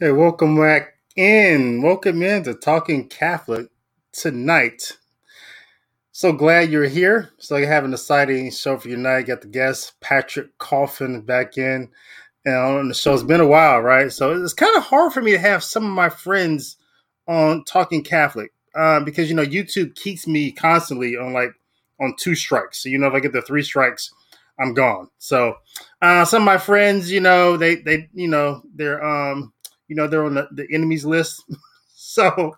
Hey, welcome back in. Welcome in to Talking Catholic tonight. So glad you're here. So I have an exciting show for you tonight. Got the guest Patrick Coffin back in. And on the show, it's been a while, right? So it's kind of hard for me to have some of my friends on Talking Catholic um, because you know YouTube keeps me constantly on like on two strikes. So you know if I get the three strikes, I'm gone. So uh, some of my friends, you know, they they you know they're um you know, they're on the, the enemies list. so,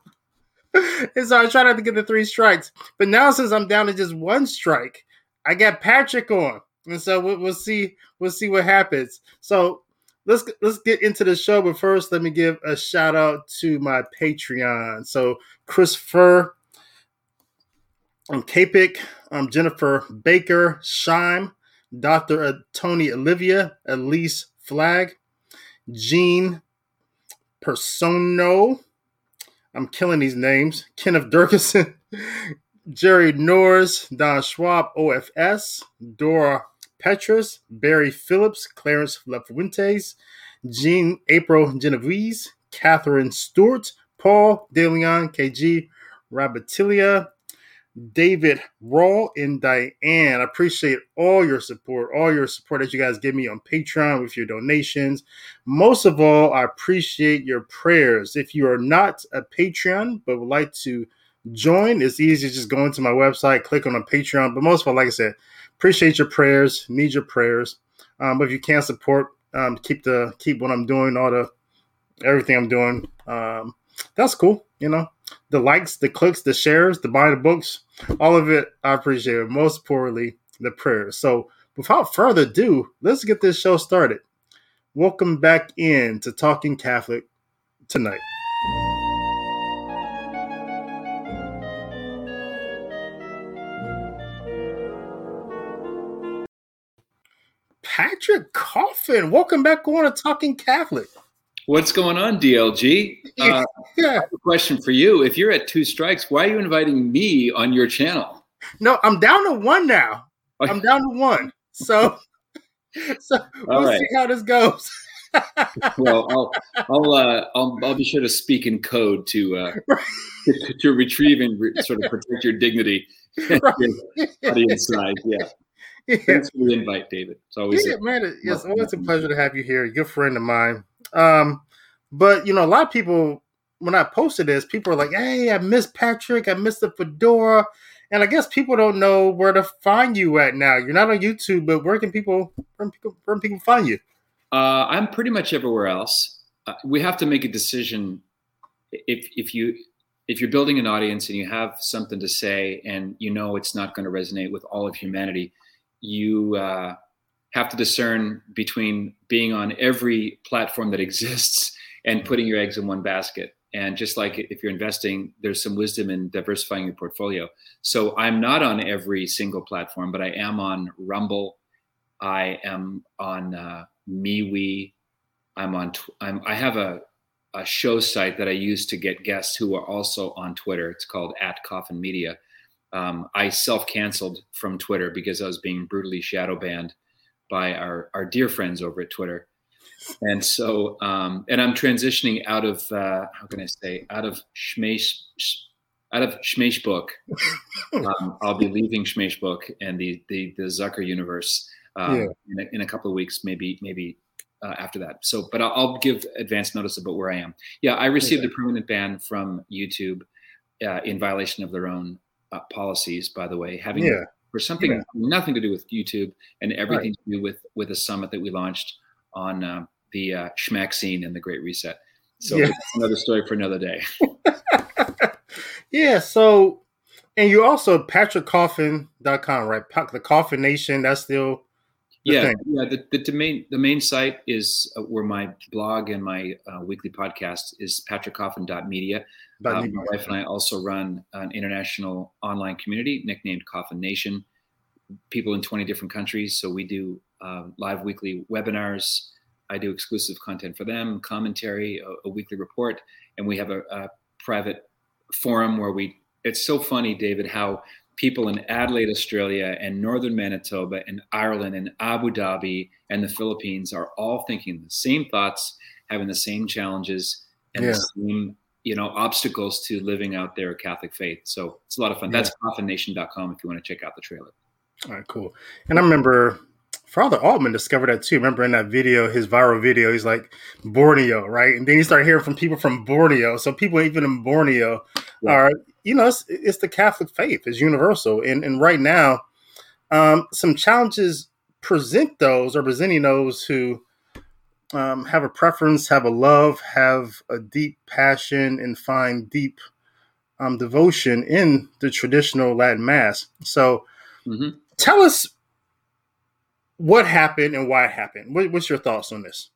and so I try not to get the three strikes. But now, since I'm down to just one strike, I got Patrick on, and so we'll, we'll see. We'll see what happens. So let's let's get into the show. But first, let me give a shout out to my Patreon. So Christopher, um, Capik, um, Jennifer Baker, Shime, Doctor Tony Olivia, Elise Flag, Jean Persono. I'm killing these names. Kenneth Durkison, Jerry Norris, Don Schwab, OFS, Dora Petrus, Barry Phillips, Clarence Lafuentes, Jean April Genovese, Catherine Stewart, Paul DeLeon, KG, Rabatilia, David Raw, and Diane. I appreciate all your support, all your support that you guys give me on Patreon with your donations. Most of all, I appreciate your prayers. If you are not a Patreon but would like to join, it's easy just go into my website, click on a Patreon. But most of all, like I said, appreciate your prayers, need your prayers. Um, but if you can't support, um, keep the keep what I'm doing, all the everything I'm doing. Um, that's cool, you know the likes, the clicks, the shares, the buying the books, all of it, I appreciate it. Most importantly, the prayers. So, without further ado, let's get this show started. Welcome back in to Talking Catholic tonight. Patrick Coffin, welcome back on to Talking Catholic. What's going on, DLG? Uh, yeah. a question for you. If you're at two strikes, why are you inviting me on your channel? No, I'm down to one now. I'm down to one. So, so we'll right. see how this goes. well, I'll I'll, uh, I'll I'll be sure to speak in code to uh, to, to, retrieve and re- sort of protect your dignity right. inside. Yeah. yeah. Thanks for the invite, David. It's always yeah, a, man. It's always a pleasure to have you here. You're a good friend of mine. Um, but you know, a lot of people when I posted this, people are like, "Hey, I miss Patrick. I miss the fedora." And I guess people don't know where to find you at now. You're not on YouTube, but where can people where can people, where can people find you? Uh, I'm pretty much everywhere else. Uh, we have to make a decision if if you if you're building an audience and you have something to say and you know it's not going to resonate with all of humanity, you uh, have to discern between being on every platform that exists and putting your eggs in one basket. And just like if you're investing, there's some wisdom in diversifying your portfolio. So I'm not on every single platform, but I am on Rumble. I am on uh, MeWe. I'm on. Tw- I'm, I have a, a show site that I use to get guests who are also on Twitter. It's called at Coffin Media. Um, I self canceled from Twitter because I was being brutally shadow banned by our, our dear friends over at Twitter. And so, um, and I'm transitioning out of, uh, how can I say, out of Schmesh, out of Schmeichbook. um, I'll be leaving Schmeichbook and the, the, the Zucker universe um, yeah. in, a, in, a, couple of weeks, maybe, maybe uh, after that. So, but I'll, I'll, give advance notice about where I am. Yeah, I received okay. a permanent ban from YouTube uh, in violation of their own uh, policies, by the way, having yeah for something yeah. nothing to do with YouTube and everything right. to do with with a summit that we launched on uh, the uh, Schmack scene and the Great Reset. So yeah. another story for another day. yeah. So, and you also patrickcoffin.com, right? The Coffin Nation. That's still. Yeah, thing. yeah. The, the, the, main the main site is uh, where my blog and my uh, weekly podcast is patrickcoffin.media. Um, my wife and I also run an international online community nicknamed Coffin Nation. People in 20 different countries. So we do uh, live weekly webinars. I do exclusive content for them, commentary, a, a weekly report, and we have a, a, private forum where we. It's so funny, David, how people in Adelaide, Australia, and northern Manitoba, and Ireland, and Abu Dhabi, and the Philippines are all thinking the same thoughts having the same challenges and Yeah. the same you know obstacles to living out their Catholic faith. So it's a lot of fun. Yeah. That's coffinnation.com if you want to check out the trailer. All right, cool. And I remember Father Altman discovered that too. Remember in that video, his viral video, he's like Borneo, right? And then you start hearing from people from Borneo. So people even in Borneo Yeah. are, you know, it's, it's the Catholic faith, it's universal. And and right now, um, some challenges present those or presenting those who um, have a preference, have a love, have a deep passion, and find deep um, devotion in the traditional Latin Mass. So hmm tell us what happened and why it happened. What, what's your thoughts on this?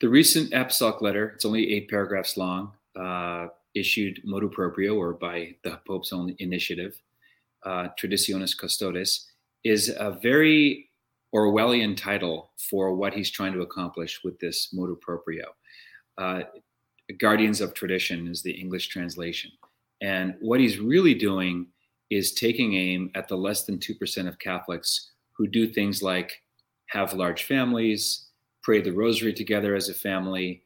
The recent apostolic letter, it's only eight paragraphs long, uh, issued motu proprio or by the Pope's own initiative, uh, Traditionis Custodes, is a very Orwellian title for what he's trying to accomplish with this motu proprio. Uh, Guardians of Tradition is the English translation. And what he's really doing is taking aim at the less than 2% of Catholics who do things like have large families, pray the rosary together as a family,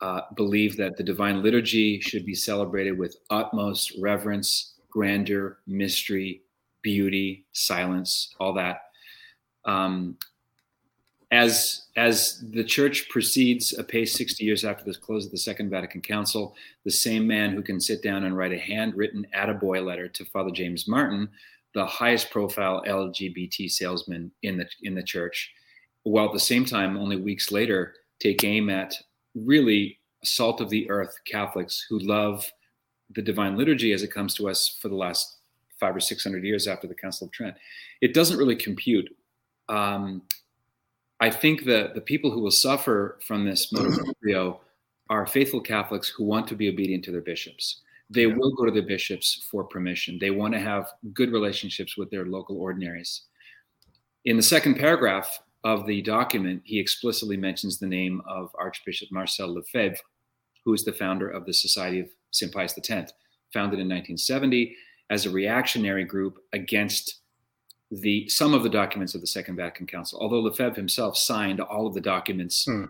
uh, believe that the divine liturgy should be celebrated with utmost reverence, grandeur, mystery, beauty, silence, all that. Um, as as the church proceeds apace 60 years after the close of the Second Vatican Council, the same man who can sit down and write a handwritten attaboy letter to Father James Martin, the highest profile LGBT salesman in the in the church, while at the same time, only weeks later, take aim at really salt of the earth Catholics who love the Divine Liturgy as it comes to us for the last five or six hundred years after the Council of Trent. It doesn't really compute. Um, I think that the people who will suffer from this motu proprio are faithful Catholics who want to be obedient to their bishops. They Yeah. will go to the bishops for permission. They want to have good relationships with their local ordinaries. In the second paragraph of the document, he explicitly mentions the name of Archbishop Marcel Lefebvre, who is the founder of the Society of St. Pius X, founded in 1970 as a reactionary group against the some of the documents of the Second Vatican Council. Although Lefebvre himself signed all of the documents, Hmm.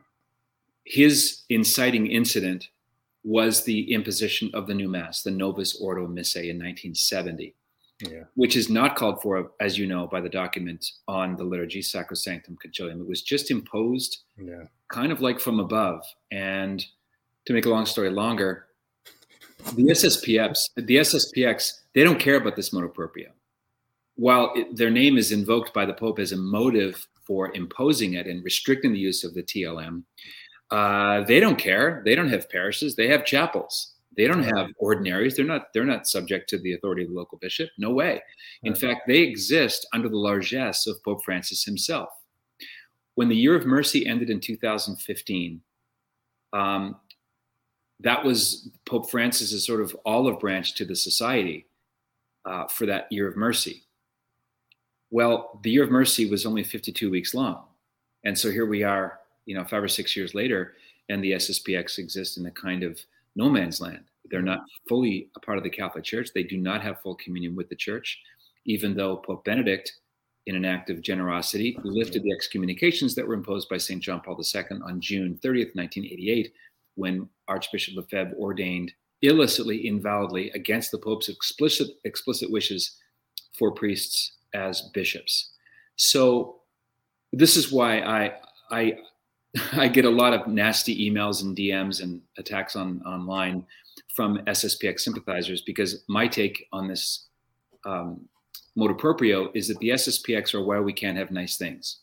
his inciting incident was the imposition of the new mass, the Novus Ordo Missae in 1970 Yeah. which is not called for, as you know, by the document on the liturgy, Sacrosanctum Concilium. It was just imposed Yeah. kind of like from above. And to make a long story longer, the SSPX, the SSPX, they don't care about this motu proprio. While it, their name is invoked by the Pope as a motive for imposing it and restricting the use of the TLM, uh, they don't care. They don't have parishes. They have chapels. They don't have ordinaries. They're not. They're not subject to the authority of the local bishop. No way. In Right. fact, they exist under the largesse of Pope Francis himself. When the Year of Mercy ended in 2015, um, that was Pope Francis's sort of olive branch to the society uh, for that Year of Mercy. Well, the Year of Mercy was only 52 weeks long, and so here we are, you know, five or six years later, and the SSPX exists in a kind of no man's land. They're not fully a part of the Catholic Church. They do not have full communion with the Church, even though Pope Benedict, in an act of generosity, lifted the excommunications that were imposed by St. John Paul II on June 30th, 1988, when Archbishop Lefebvre ordained illicitly, invalidly, against the Pope's explicit explicit wishes four priests as bishops. So this is why I I I get a lot of nasty emails and DMs and attacks on online from SSPX sympathizers because my take on this um, motu proprio is that the SSPX are why we can't have nice things.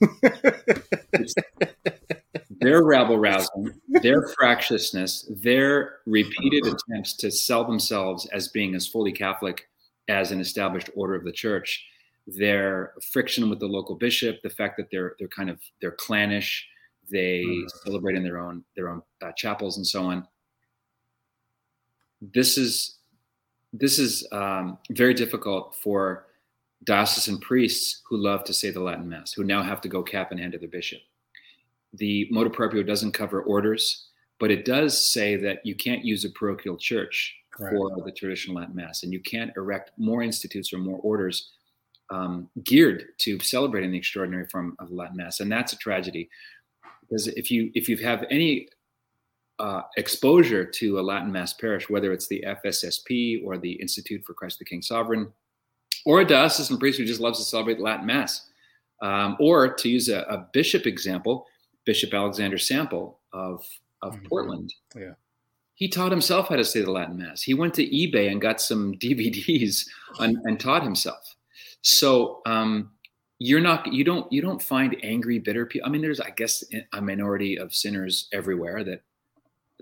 Their rabble rousing, their fractiousness, their repeated attempts to sell themselves as being as fully Catholic as an established order of the church, their friction with the local bishop, the fact that they're they're kind of they're clannish, they Mhm. celebrate in their own their own uh, chapels and so on. This is this is um, very difficult for diocesan priests who love to say the Latin Mass, who now have to go cap in hand to their bishop. The motu proprio doesn't cover orders, but it does say that you can't use a parochial church for the traditional Latin Mass, and you can't erect more institutes or more orders um, geared to celebrating the extraordinary form of Latin Mass, and that's a tragedy. because if you if you have any uh, exposure to a Latin Mass parish, whether it's the FSSP or the Institute for Christ the King Sovereign, or a diocesan priest who just loves to celebrate Latin Mass, um, or to use a, a, bishop example, Bishop Alexander Sample of of mm-hmm. Portland. Yeah. He taught himself how to say the Latin Mass. He went to eBay and got some DVDs and, and taught himself. So um, you're not you don't you don't find angry bitter people i mean there's i guess a minority of sinners everywhere that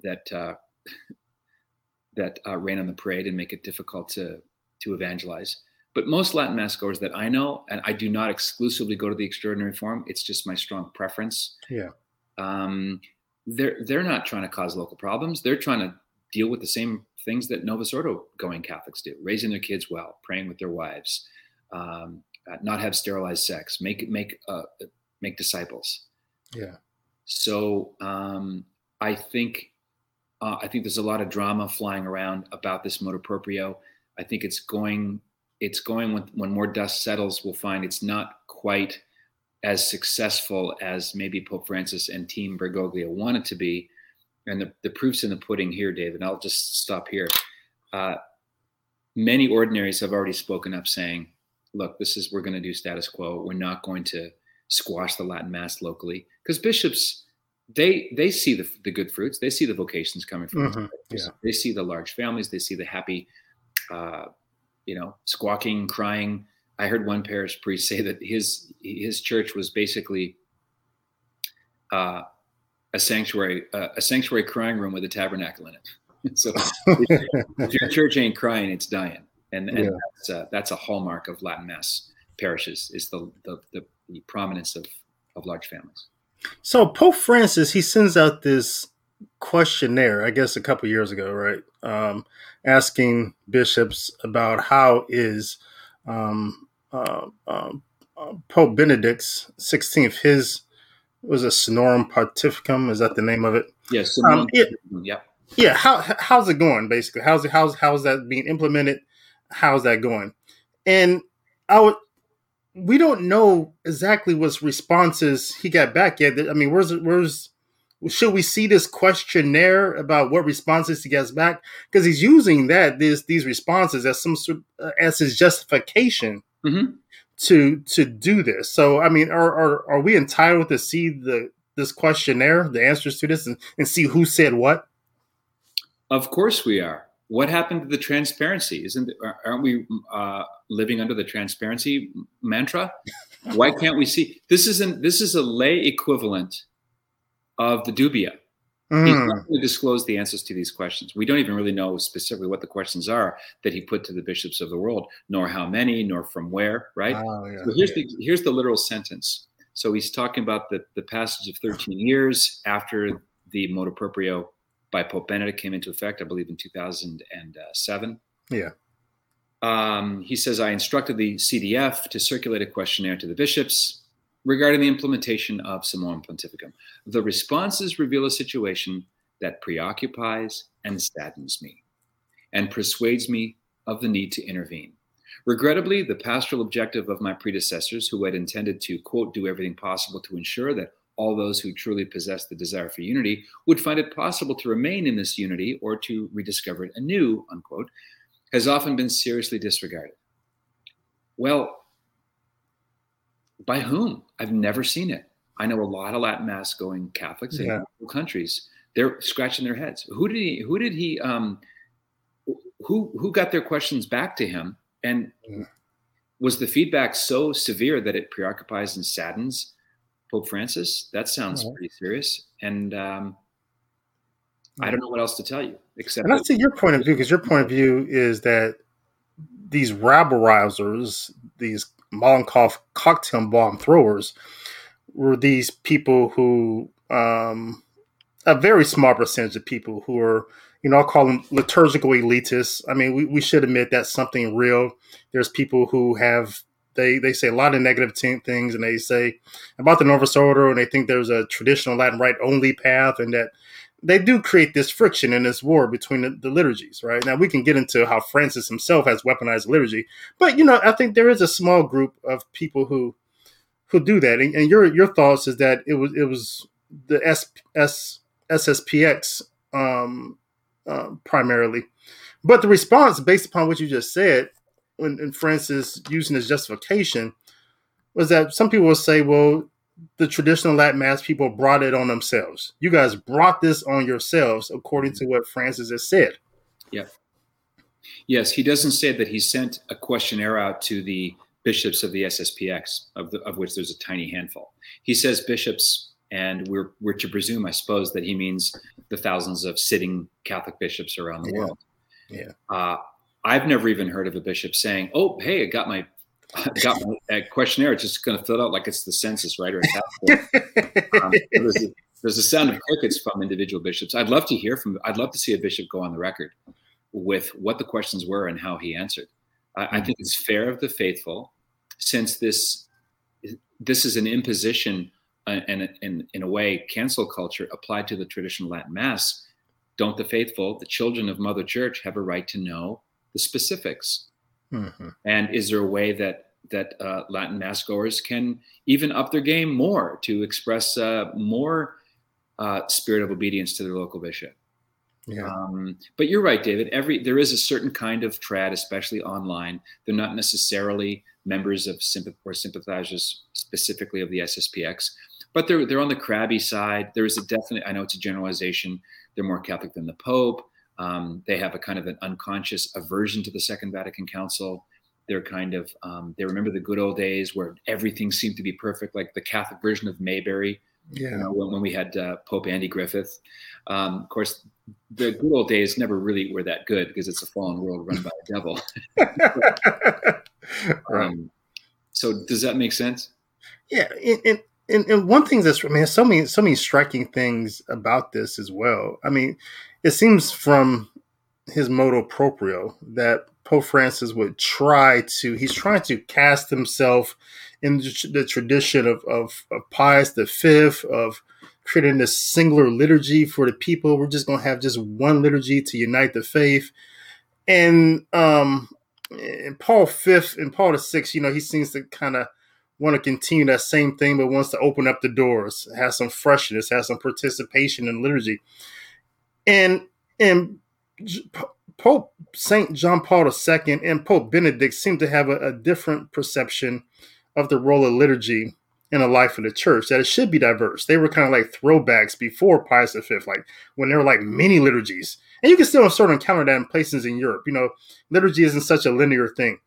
that uh, that uh, rain on the parade and make it difficult to to evangelize. But most latin mass goers that i know and i do not exclusively go to the extraordinary form it's just my strong preference. Yeah. Um, they're they're not trying to cause local problems. They're trying to deal with the same things that novus ordo going catholics do raising their kids well praying with their wives um, uh, not have sterilized sex, make make uh, make disciples. Yeah. So um, I think uh, I think there's a lot of drama flying around about this motu proprio. I think it's going it's going when when more dust settles, we'll find it's not quite as successful as maybe Pope Francis and Team Bergoglio wanted to be. And the, the proof's in the pudding here, David. I'll just stop here. Uh, many ordinaries have already spoken up saying, look, this is we're going to do status quo. We're not going to squash the Latin Mass locally because bishops they they see the, the good fruits. They see the vocations coming from. Mm-hmm. Yeah. They see the large families. They see the happy, uh, you know, squawking, crying. I heard one parish priest say that his his church was basically uh, a sanctuary, uh, a sanctuary crying room with a tabernacle in it. so if your church ain't crying, it's dying and, and yeah. that's, uh, that's a hallmark of Latin Mass parishes is the the, the, the prominence of, of large families. So Pope Francis he sends out this questionnaire, I guess a couple years ago, right? Um, asking bishops about how is um, uh, um, uh, Pope Benedict's 16th, his was a Summorum Pontificum, is that the name of it? Yes. Um, yeah, yeah. Yeah. How, how's it going basically? How's how's, how's that being implemented? How's that going? And I would we don't know exactly what responses he got back yet. I mean, where's where's should we see this questionnaire about what responses he gets back? Because he's using that this these responses as some sort uh, as his justification mm-hmm. to to do this. So I mean, are, are are we entitled to see the this questionnaire, the answers to this, and, and see who said what? Of course we are what happened to the transparency? Isn't aren't we uh, living under the transparency mantra? Why can't we see? This isn't. This is a lay equivalent of the dubia. Mm. He's not going disclose the answers to these questions. We don't even really know specifically what the questions are that he put to the bishops of the world, nor how many, nor from where. Right. Oh, yeah. So here's the here's the literal sentence. So he's talking about the the passage of 13 years after the motu proprio by Pope Benedict came into effect, I believe, in 2007. Yeah. Um, he says, I instructed the CDF to circulate a questionnaire to the bishops regarding the implementation of Summorum Pontificum. The responses reveal a situation that preoccupies and saddens me and persuades me of the need to intervene. Regrettably, the pastoral objective of my predecessors, who had intended to, quote, do everything possible to ensure that all those who truly possess the desire for unity would find it possible to remain in this unity or to rediscover it anew, unquote, has often been seriously disregarded. Well, by whom? I've never seen it. I know a lot of Latin Mass going Catholics in countries. They're scratching their heads. Who did he? Who did he? Um, who who got their questions back to him? And was the feedback so severe that it preoccupies and saddens Pope Francis. That sounds right. pretty serious. And um, I don't know what else to tell you except. And I see your point of view because your point of view is that these rabble rousers, these Molotov cocktail bomb throwers, were these people who, um, a very small percentage of people who are, you know, I'll call them liturgical elitists. I mean, we, we should admit that's something real. There's people who have they they say a lot of negative t- things, and they say about the Novus Ordo, and they think there's a traditional Latin rite only path, and that they do create this friction and this war between the, the, liturgies. Right now, we can get into how Francis himself has weaponized liturgy, but you know, I think there is a small group of people who who do that. And, and your your thoughts is that it was it was the S, S, SSPX um, uh, primarily. But the response, based upon what you just said, and Francis using as justification, was that some people will say, well, the traditional Latin Mass people brought it on themselves. You guys brought this on yourselves, according to what Francis has said. Yeah. Yes, he doesn't say that he sent a questionnaire out to the bishops of the SSPX, of, the, of which there's a tiny handful. He says bishops, and we're, we're to presume, I suppose, that he means the thousands of sitting Catholic bishops around the yeah. world. Yeah. Uh, I've never even heard of a bishop saying, "Oh, hey, I got my got my questionnaire. It's just going to fill it out like it's the census, right? Or um, there's, a, there's a sound of crickets from individual bishops. I'd love to hear from. I'd love to see a bishop go on the record with what the questions were and how he answered. I, I think it's fair of the faithful, since this this is an imposition uh, and, and in a way cancel culture applied to the traditional Latin Mass. Don't the faithful, the children of Mother Church, have a right to know the specifics? Mm-hmm. And is there a way that that uh, Latin mass goers can even up their game more to express uh, more uh, spirit of obedience to their local bishop? Yeah. Um, but you're right, David. Every there is a certain kind of trad, especially online. They're not necessarily members of sympath- or sympathizers specifically of the SSPX, but they're they're on the crabby side. There is a definite. I know it's a generalization. They're more Catholic than the Pope. Um, they have a kind of an unconscious aversion to the Second Vatican Council. They're kind of um, they remember the good old days where everything seemed to be perfect, like the Catholic version of Mayberry. Yeah. You know, when, when we had uh, Pope Andy Griffith. Um, of course, the good old days never really were that good because it's a fallen world run by a devil. right. Um, so does that make sense? Yeah, and, and and one thing that's I mean, so many so many striking things about this as well. I mean, it seems from his motu proprio that Pope Francis would try to he's trying to cast himself in the tradition of of, of Pius the Fifth of creating this singular liturgy for the people. We're just going to have just one liturgy to unite the faith, and um, and Paul Fifth and Paul the Sixth, you know, he seems to kind of want to continue that same thing, but wants to open up the doors, has some freshness, has some participation in liturgy, and and Pope Saint John Paul II and Pope Benedict seem to have a, a different perception of the role of liturgy in the life of the church. That it should be diverse. They were kind of like throwbacks before Pius V, like when there were like many liturgies, and you can still sort of encounter that in places in Europe. You know, liturgy isn't such a linear thing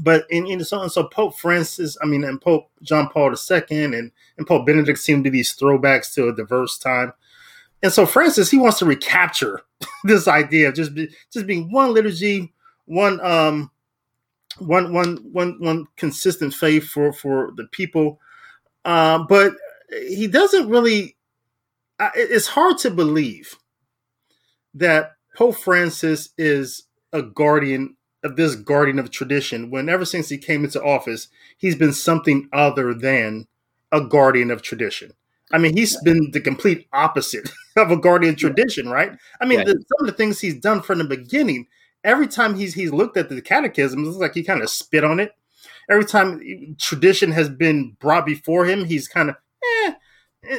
but in, in so and so Pope Francis, I mean, and Pope John Paul II and, and Pope Benedict seem to be these throwbacks to a diverse time. And so Francis, he wants to recapture this idea of just be, just being one liturgy, one um, one one one one consistent faith for for the people. Uh, but he doesn't really. It's hard to believe that Pope Francis is a guardian of this guardian of tradition when ever since he came into office, he's been something other than a guardian of tradition. I mean, he's been the complete opposite of a guardian tradition, right? I mean, yeah. the, some of the things he's done from the beginning, every time he's he's looked at the catechism, it's like he kind of spit on it. Every time tradition has been brought before him, he's kind of eh.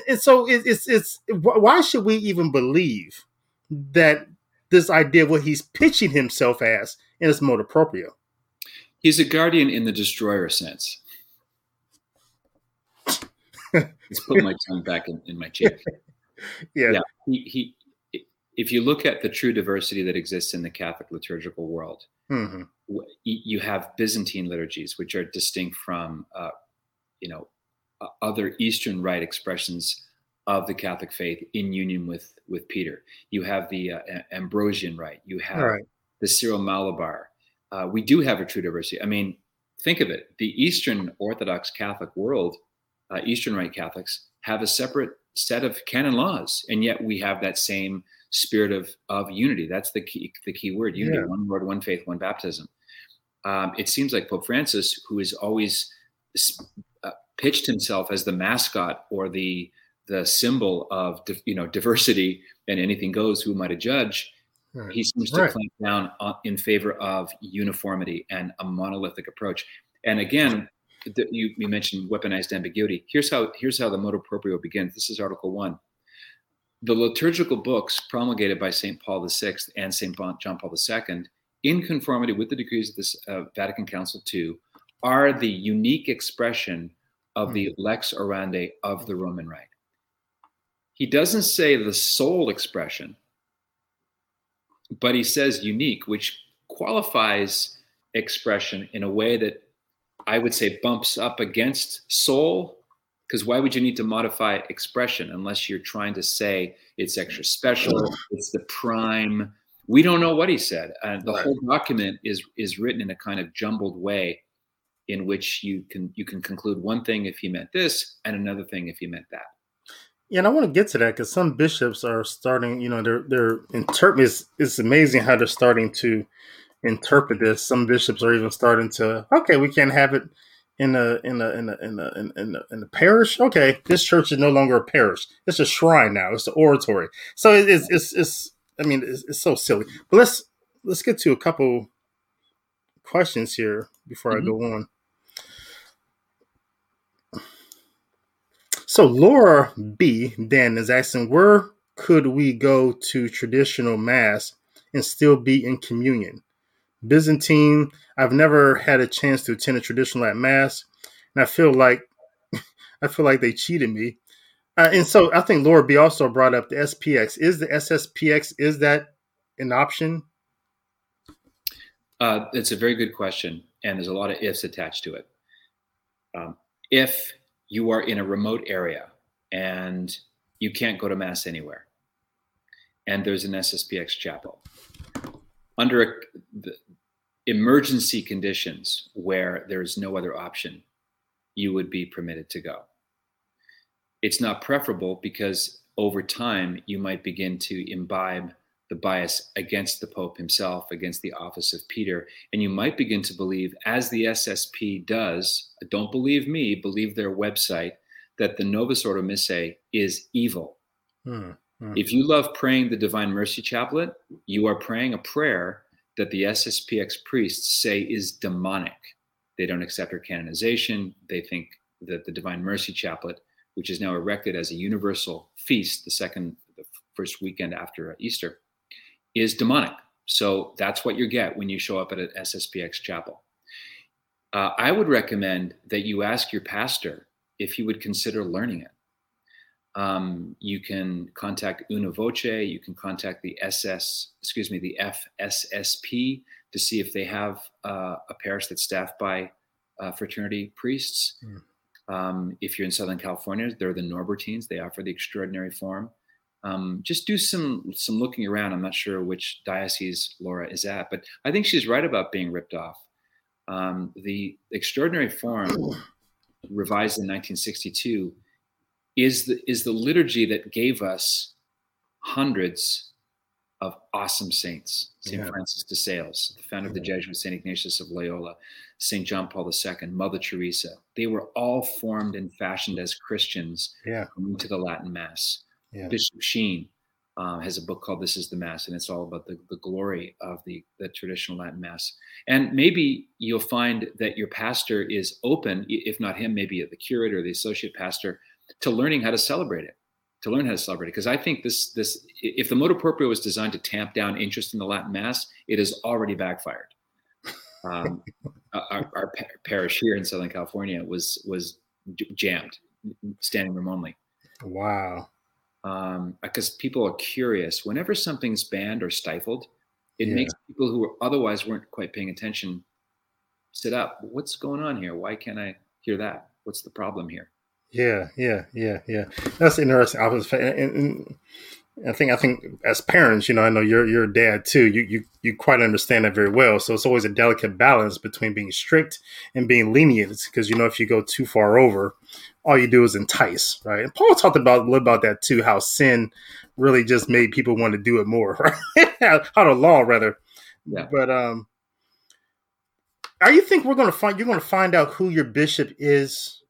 And so it's it's why should we even believe that this idea of what he's pitching himself as in his motu proprio? He's a guardian in the destroyer sense. Let's put my tongue back in, in my cheek. Yeah. yeah he, he, if you look at the true diversity that exists in the Catholic liturgical world, mm-hmm. you have Byzantine liturgies, which are distinct from, uh, you know, other Eastern Rite expressions of the Catholic faith in union with with Peter. You have the uh, Ambrosian Rite. You have right. The Syro-Malabar. Uh, we do have a true diversity. I mean, think of it: the Eastern Orthodox Catholic world, uh, Eastern Rite Catholics, have a separate set of canon laws, and yet we have that same spirit of of unity. That's the key the key word: unity, Yeah. one Lord, one faith, one baptism. Um, it seems like Pope Francis, who has always uh, pitched himself as the mascot or the the symbol of you know diversity and anything goes. Who am I to judge? Right. He seems to Right. clamp down in favor of uniformity and a monolithic approach. And again, the, you, you mentioned weaponized ambiguity. Here's how here's how the motu proprio begins. This is Article One. The liturgical books promulgated by Saint Paul VI and Saint John Paul II, in conformity with the decrees of this uh, Vatican Council II, are the unique expression of the hmm. lex orandi of the Roman Rite. He doesn't say the sole expression, but he says unique, which qualifies expression in a way that I would say bumps up against sole. Because why would you need to modify expression unless you're trying to say it's extra special, it's the prime? We don't know what he said. And the right. whole document is is written in a kind of jumbled way in which you can you can conclude one thing if he meant this and another thing if he meant that. Yeah, and I want to get to that because some bishops are starting. You know, they're they're interpret. It's, it's amazing how they're starting to interpret this. Some bishops are even starting to. Okay, we can't have it in a in a in a in a in, in, a, in a parish. Okay, this church is no longer a parish. It's a shrine now. It's an oratory. So it's it's it's. I mean, it's, it's so silly. But let's let's get to a couple questions here before mm-hmm. I go on. So Laura B then is asking, where could we go to traditional mass and still be in communion? Byzantine, I've never had a chance to attend a traditional at mass, and I feel like I feel like they cheated me. Uh, and so I think Laura B also brought up the SPX. Is the SSPX is that an option? Uh, it's a very good question, and there's a lot of ifs attached to it. Um, if you are in a remote area and you can't go to mass anywhere. And there's an sspx chapel. Under a, the, emergency conditions where there's no other option you would be permitted to go. It's not preferable because over time you might begin to imbibe the bias against the Pope himself, against the office of Peter. And you might begin to believe, as the SSP does, don't believe me, believe their website, that the Novus Ordo Missae is evil. Hmm, hmm. If you love praying the Divine Mercy Chaplet, you are praying a prayer that the SSPX priests say is demonic. They don't accept her canonization. They think that the Divine Mercy Chaplet, which is now erected as a universal feast, the second, the first weekend after Easter, is demonic. So that's what you get when you show up at an SSPX chapel. Uh, I would recommend that you ask your pastor if he would consider learning it. Um, you can contact Una Voce, you can contact the SS, excuse me, the FSSP to see if they have uh, a parish that's staffed by uh, fraternity priests. Mm. Um, if you're in Southern California, they're the Norbertines. They offer the extraordinary form um, just do some some looking around. I'm not sure which diocese Laura is at, but I think she's right about being ripped off. Um, the extraordinary form, revised in 1962, is the is the liturgy that gave us hundreds of awesome saints. St. Yeah. Francis de Sales, the founder of the Jesuits, St. Ignatius of Loyola, St. John Paul II, Mother Teresa. They were all formed and fashioned as Christians yeah. to the Latin Mass. Yeah. Bishop Sheen uh, has a book called This is the Mass, and it's all about the, the glory of the, the traditional Latin Mass. And maybe you'll find that your pastor is open, if not him, maybe the curate or the associate pastor, to learning how to celebrate it, to learn how to celebrate it. Because I think this, this, if the motu proprio was designed to tamp down interest in the Latin Mass, it has already backfired. Um, our, our parish here in Southern California was was jammed, standing room only. Wow um, because people are curious. Whenever something's banned or stifled, it yeah. makes people who otherwise weren't quite paying attention sit up. What's going on here? Why can't I hear that? What's the problem here? Yeah, yeah, yeah, yeah. That's interesting. I was, and, and I think I think as parents, you know, I know you're you're a dad too. You you you quite understand that very well. So it's always a delicate balance between being strict and being lenient. Because you know, if you go too far over, all you do is entice, right? And Paul talked about a little about that too. How sin really just made people want to do it more, right? how the law rather. Yeah. But um, are you think we're to find you're going to find out who your bishop is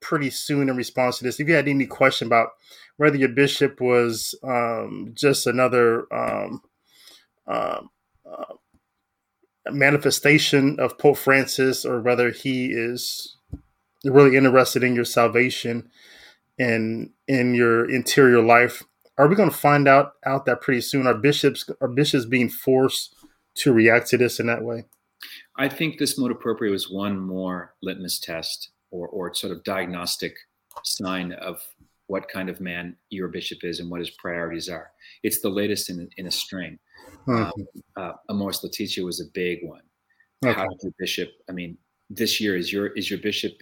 pretty soon in response to this? If you had any question about whether your bishop was um, just another um, uh, uh, manifestation of Pope Francis or whether he is really interested in your salvation and in your interior life. Are we going to find out out that pretty soon? Are bishops are bishops being forced to react to this in that way? I think this motu proprio is one more litmus test or or sort of diagnostic sign of what kind of man your bishop is and what his priorities are. It's the latest in, in a string. Mm-hmm. Um, uh, was a big one. Okay. How does your bishop? I mean, this year is your is your bishop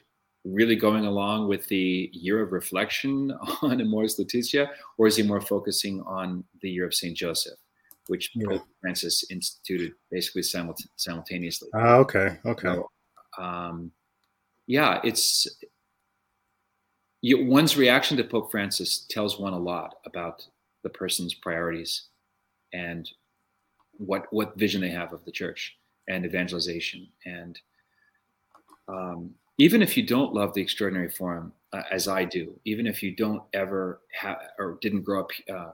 really going along with the year of reflection on Amoris Laetitia, or is he more focusing on the year of Saint Joseph, which yeah. Pope Francis instituted basically simultaneously? Ah, okay, okay. So, um, yeah, it's one's reaction to Pope Francis tells one a lot about the person's priorities and what what vision they have of the church and evangelization. And um, even if you don't love the extraordinary form uh, as I do, even if you don't ever have or didn't grow up uh,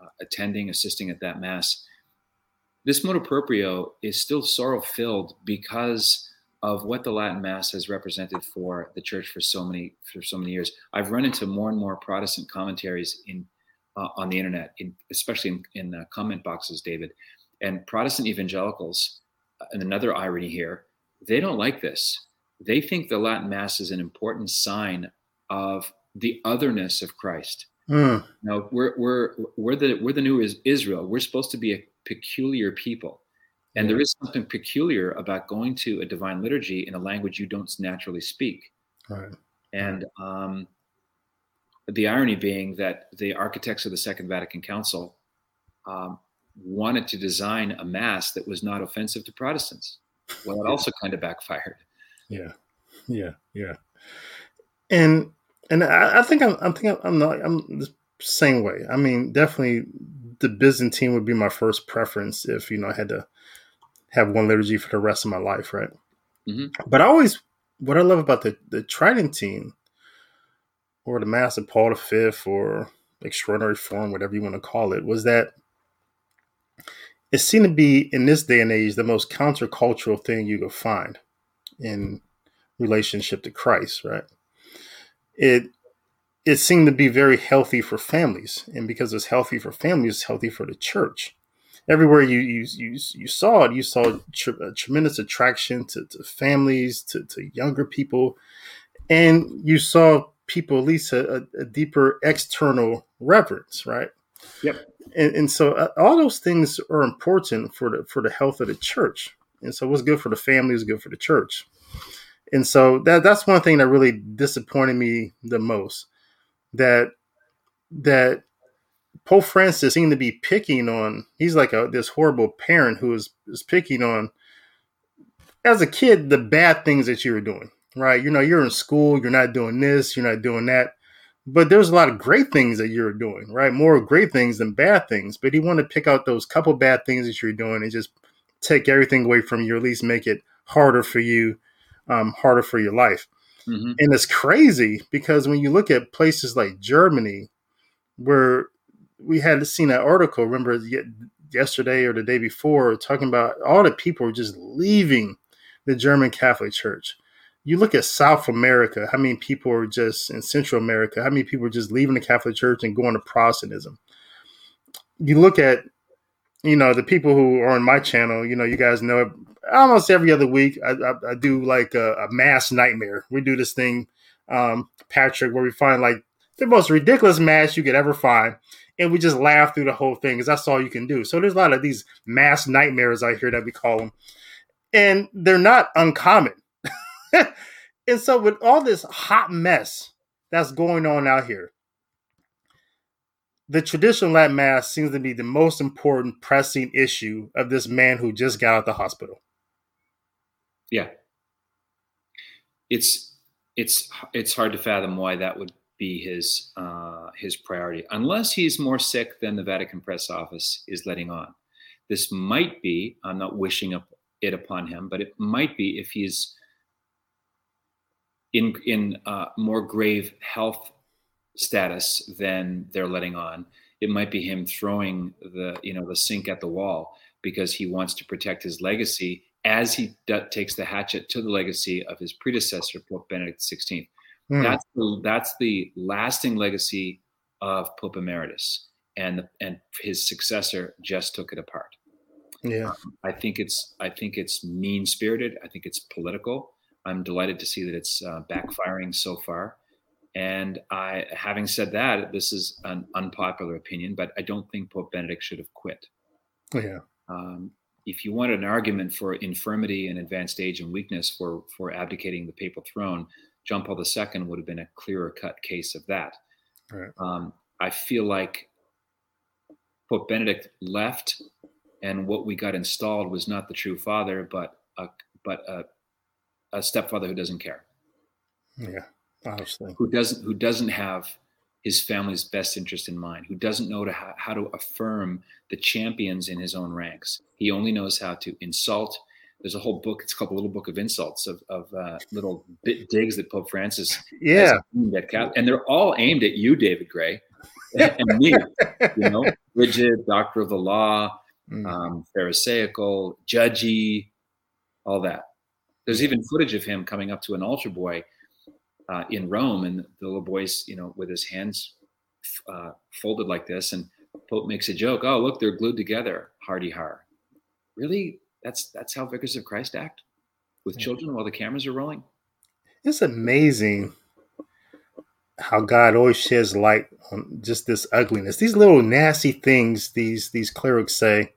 uh, attending, assisting at that mass, this motu proprio is still sorrow filled because of what the Latin Mass has represented for the church for so many for so many years. I've run into more and more Protestant commentaries in uh, on the internet, in, especially in, in uh, comment boxes, David, and Protestant evangelicals. Uh, and another irony here, they don't like this. They think the Latin Mass is an important sign of the otherness of Christ. Mm. Now we're we're we're the we're the new Israel. We're supposed to be a peculiar people. And there is something peculiar about going to a divine liturgy in a language you don't naturally speak. Right. And um, the irony being that the architects of the Second Vatican Council um, wanted to design a mass that was not offensive to Protestants. Well, it also kind of backfired. Yeah, yeah, yeah. And and I, I think I'm, I'm I'm not I'm the same way. I mean, definitely the Byzantine would be my first preference if you know I had to have one liturgy for the rest of my life, right? Mm-hmm. But I always, what I love about the the Tridentine or the Mass of Paul V or extraordinary form, whatever you want to call it, was that it seemed to be in this day and age the most countercultural thing you could find in relationship to Christ, right? It it seemed to be very healthy for families, and because it's healthy for families, it's healthy for the church everywhere you you you, you saw it, you saw tr- a tremendous attraction to, to families, to, to younger people, and you saw people at least a, a deeper external reverence, right? Yep. And, and so uh, all those things are important for the for the health of the church. And so what's good for the family is good for the church. And so that that's one thing that really disappointed me the most. That that Pope Francis seemed to be picking on. He's like a this horrible parent who is is picking on. As a kid, the bad things that you were doing, right? You know, you're in school, you're not doing this, you're not doing that, but there's a lot of great things that you're doing, right? More great things than bad things. But he wanted to pick out those couple bad things that you're doing and just take everything away from you, at least make it harder for you, um, harder for your life. Mm-hmm. And it's crazy because when you look at places like Germany, where we had seen that article, remember yesterday or the day before, talking about all the people just leaving the German Catholic Church. You look at South America, how many people are just in Central America, how many people are just leaving the Catholic Church and going to Protestantism. You look at, you know, the people who are on my channel, you know, you guys know it, almost every other week I, I, I do like a, a, mass nightmare. We do this thing, um, Patrick, where we find like the most ridiculous mass you could ever find and we just laugh through the whole thing because that's all you can do. So there's a lot of these mass nightmares I hear that we call them, and they're not uncommon. and so with all this hot mess that's going on out here, the traditional Latin Mass seems to be the most important pressing issue of this man who just got out the hospital. Yeah, it's it's it's hard to fathom why that would be his uh, his priority, unless he's more sick than the Vatican press office is letting on. This might be. I'm not wishing up it upon him, but it might be if he's in in uh, more grave health status than they're letting on. It might be him throwing the you know the sink at the wall because he wants to protect his legacy as he d- takes the hatchet to the legacy of his predecessor, Pope Benedict XVI. Mm. That's the that's the lasting legacy of Pope Emeritus, and the, and his successor just took it apart. Yeah, um, I think it's I think it's mean spirited. I think it's political. I'm delighted to see that it's uh, backfiring so far. And I, having said that, this is an unpopular opinion, but I don't think Pope Benedict should have quit. Yeah. Um, if you wanted an argument for infirmity and advanced age and weakness for for abdicating the papal throne, John Paul II would have been a clearer cut case of that. Right. Um, I feel like Pope Benedict left, and what we got installed was not the true father, but a but a, a stepfather who doesn't care. Yeah, obviously. Who doesn't who doesn't have his family's best interest in mind, who doesn't know to ha- how to affirm the champions in his own ranks. He only knows how to insult. There's a whole book. It's called the Little Book of Insults of, of uh, little bit digs that Pope Francis yeah, and they're all aimed at you, David Gray, and me. you know, rigid, doctor of the law, mm. um, Pharisaical, judgy, all that. There's even footage of him coming up to an altar boy uh, in Rome, and the little boy's, you know, with his hands uh, folded like this, and Pope makes a joke. Oh, look, they're glued together. Hardy har. Really? That's that's how vicars of Christ act with children while the cameras are rolling. It's amazing how God always sheds light on just this ugliness. These little nasty things these these clerics say.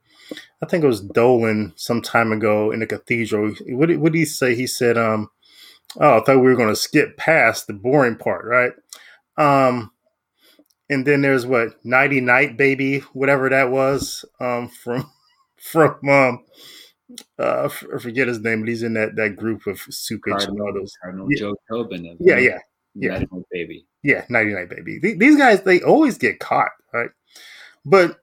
I think it was Dolan some time ago in the cathedral. What did, what did he say? He said, um, oh, I thought we were going to skip past the boring part, right? Um, and then there's what Nighty Night Baby, whatever that was, um, from from um, uh, I forget his name, but he's in that that group of super Cardinal, and all those. Cardinal yeah. Joe Tobin. Of yeah, yeah, yeah. Baby. Yeah, Nighty Night Baby. These guys, they always get caught, right? But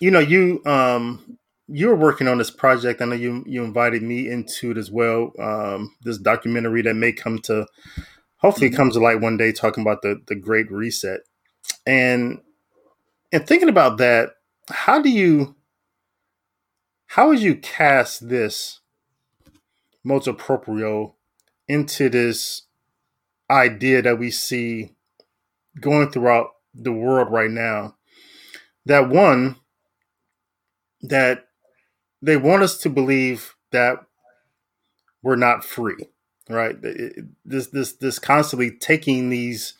you know, you um you're working on this project. I know you you invited me into it as well. Um, this documentary that may come to, hopefully, mm-hmm. comes to light one day, talking about the the Great Reset, and and thinking about that. How do you how would you cast this motu proprio into this idea that we see going throughout the world right now? That one that they want us to believe that we're not free, right? This this this constantly taking these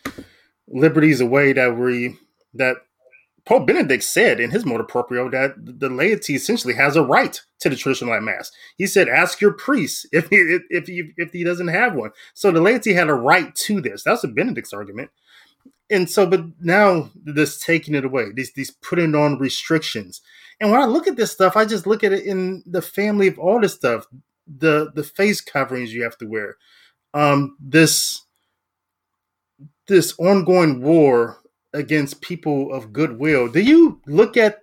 liberties away that we that Pope Benedict said in his motu proprio that the laity essentially has a right to the traditional mass. He said, "Ask your priest if he, if he, if he doesn't have one." So the laity had a right to this. That's a Benedict's argument. And so, but now this taking it away, these these putting on restrictions, and when I look at this stuff, I just look at it in the family of all this stuff. The the face coverings you have to wear. Um this this ongoing war against people of goodwill. Do you look at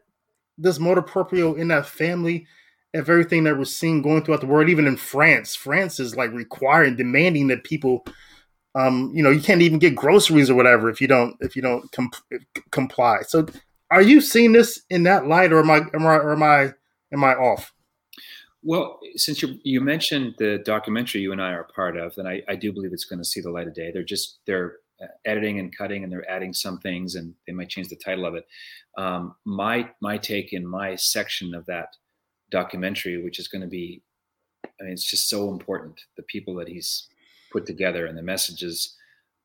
this motu proprio in that family of everything that we're seeing going throughout the world, even in France? France is like requiring, demanding that people um, you know, you can't even get groceries or whatever if you don't if you don't com- comply. So are you seeing this in that light, or am I am I or am I am I off? Well, since you you mentioned the documentary you and I are part of, then I, I do believe it's going to see the light of day. They're just they're editing and cutting, and they're adding some things, and they might change the title of it. Um, my my take in my section of that documentary, which is going to be, I mean, it's just so important. The people that he's put together and the messages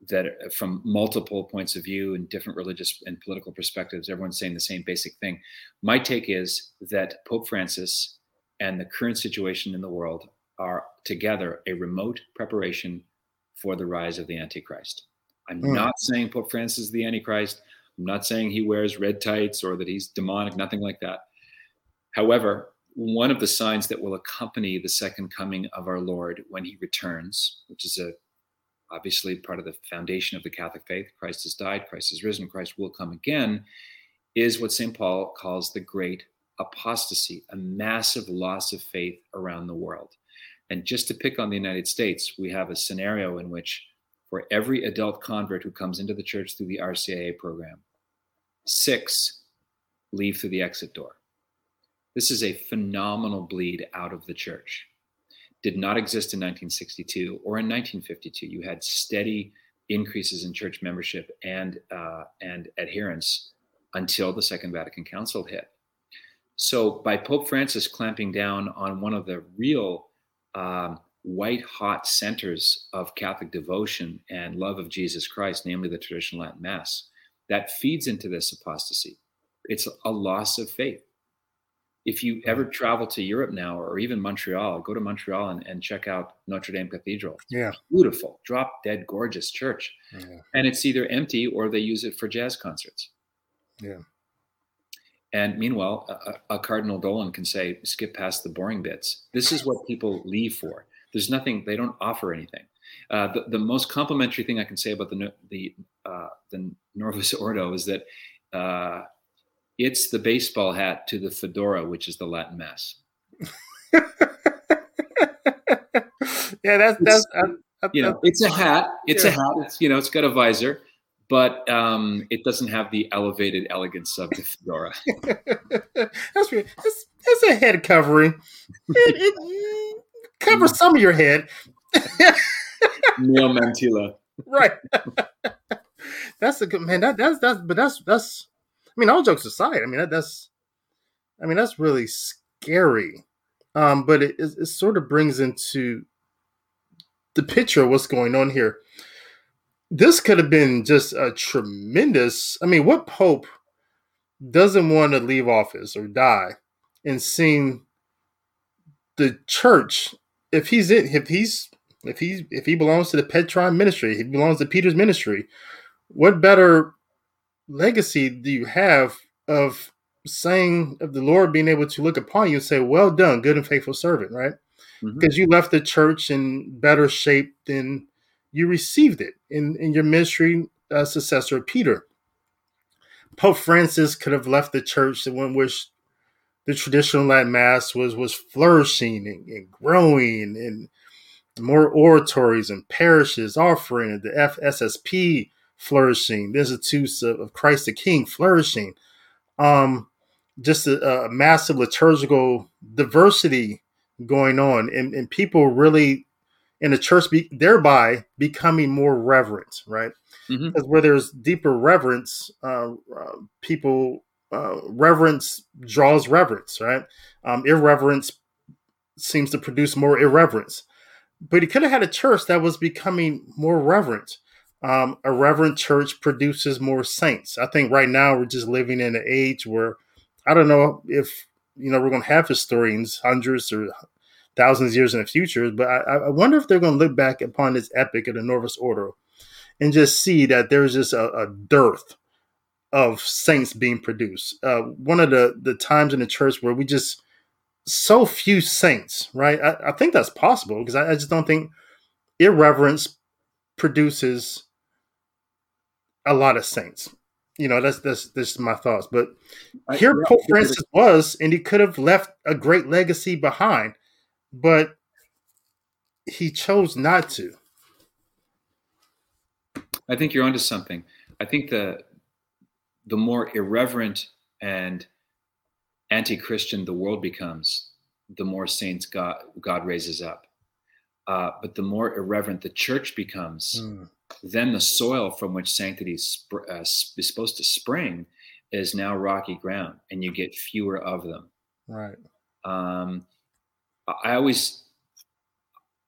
that from multiple points of view and different religious and political perspectives, everyone's saying the same basic thing. My take is that Pope Francis and the current situation in the world are together a remote preparation for the rise of the Antichrist. I'm mm. not saying Pope Francis is the Antichrist. I'm not saying he wears red tights or that he's demonic, nothing like that. However, one of the signs that will accompany the second coming of our Lord when he returns, which is a obviously part of the foundation of the Catholic faith. Christ has died, Christ has risen, Christ will come again, is what St. Paul calls the great apostasy, a massive loss of faith around the world. And just to pick on the United States, we have a scenario in which for every adult convert who comes into the church through the RCIA program, six leave through the exit door. This is a phenomenal bleed out of the church. Did not exist in 1962 or in 1952. You had steady increases in church membership and uh, and adherence until the Second Vatican Council hit. So, by Pope Francis clamping down on one of the real um, white hot centers of Catholic devotion and love of Jesus Christ, namely the traditional Latin Mass, that feeds into this apostasy. It's a loss of faith. If you ever travel to Europe now, or even Montreal, go to Montreal and, and check out Notre Dame Cathedral. Yeah. Beautiful, drop dead gorgeous church. Yeah. And it's either empty or they use it for jazz concerts. Yeah. And meanwhile, a, a, Cardinal Dolan can say, skip past the boring bits. This is what people leave for. There's nothing, they don't offer anything. Uh, the, the most complimentary thing I can say about the, the, uh, the Novus Ordo is that uh, it's the baseball hat to the fedora, which is the Latin Mass. yeah, that's, that's, that's, you know, it's a hat. It's yeah. a hat. It's, you know, it's got a visor but um, it doesn't have the elevated elegance of the fedora. That's weird. It's, it's, a head covering. It, it covers mm. some of your head. Neil Mantilla. Right. that's a good man. That, that's that's but that's that's. I mean, all jokes aside, I mean that, that's. I mean that's really scary, um, but it, it, it sort of brings into the picture of what's going on here this could have been just a tremendous. I mean, what pope doesn't want to leave office or die and seeing the church if he's in if he's if he's if he belongs to the Petrine ministry, he belongs to Peter's ministry. What better legacy do you have of saying of the Lord being able to look upon you and say, "Well done, good and faithful servant," right? Mm-hmm. Because you left the church in better shape than you received it in, in your ministry uh, successor, Peter. Pope Francis could have left the church in one which the traditional Latin Mass was was flourishing and, and growing, and more oratories and parishes offering, the FSSP flourishing, the Institutes of, of Christ the King flourishing, um, just a, a massive liturgical diversity going on, and, and people really in the church be, thereby becoming more reverent, right? Mm-hmm. Because where there's deeper reverence, uh, uh, people uh, reverence draws reverence, right? Um, irreverence seems to produce more irreverence. But he could have had a church that was becoming more reverent. Um, a reverent church produces more saints. I think right now we're just living in an age where I don't know if you know we're going to have historians, hundreds or thousands of years in the future. But I, I wonder if they're going to look back upon this epic of the Novus Ordo and just see that there's just a, a dearth of saints being produced. Uh, one of the the times in the church where we just so few saints, right? I, I think that's possible because I, I, just don't think irreverence produces a lot of saints. You know, that's that's that's my thoughts. But here Pope Francis was, and he could have left a great legacy behind but he chose not to. I think you're onto something. I think the the more irreverent and anti-Christian the world becomes, the more saints God God raises up. Uh, but the more irreverent the church becomes, mm. then the soil from which sanctity sp- uh, is supposed to spring is now rocky ground, and you get fewer of them. Right. Um, I always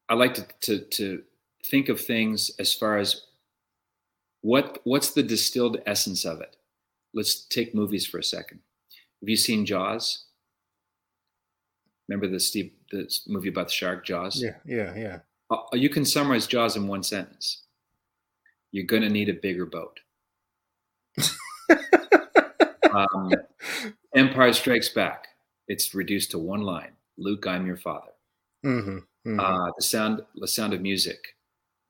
I like to, to, to think of things as far as what what's the distilled essence of it. Let's take movies for a second. Have you seen Jaws? Remember the Steve the movie about the shark Jaws? Yeah, yeah, yeah. Uh, you can summarize Jaws in one sentence. You're going to need a bigger boat. um, Empire Strikes Back. It's reduced to one line. Luke, I'm your father. Mm-hmm, mm-hmm. Uh, the sound, the sound of music.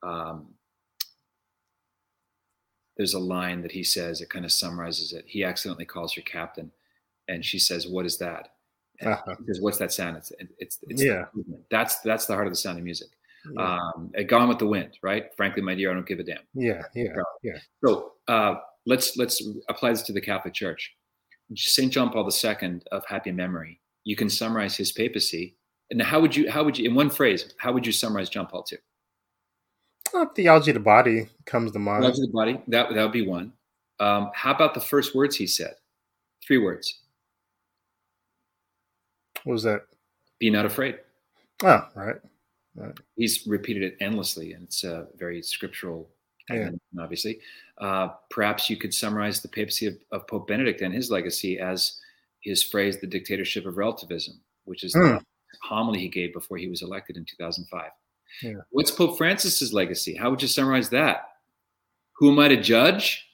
Um, there's a line that he says. It kind of summarizes it. He accidentally calls her captain, and she says, "What is that?" Uh-huh. says, "What's that sound?" It's it's, it's yeah. That's that's the heart of the sound of music. Yeah. Um, Gone with the Wind, right? Frankly, my dear, I don't give a damn. Yeah, yeah, yeah. So uh, let's let's apply this to the Catholic Church. Saint John Paul II of happy memory you can summarize his papacy. And how would you, how would you, in one phrase, how would you summarize John Paul II? Uh, theology of the body comes to mind. Theology of the body, that, that would be one. Um, how about the first words he said? Three words. What was that? Be not afraid. Oh, right. right. He's repeated it endlessly, and it's a very scriptural, Yeah. obviously. Uh, perhaps you could summarize the papacy of, of Pope Benedict and his legacy as his phrase, the dictatorship of relativism, which is Hmm. the homily he gave before he was elected in 2005. Yeah. What's Pope Francis's legacy? How would you summarize that? Who am I to judge?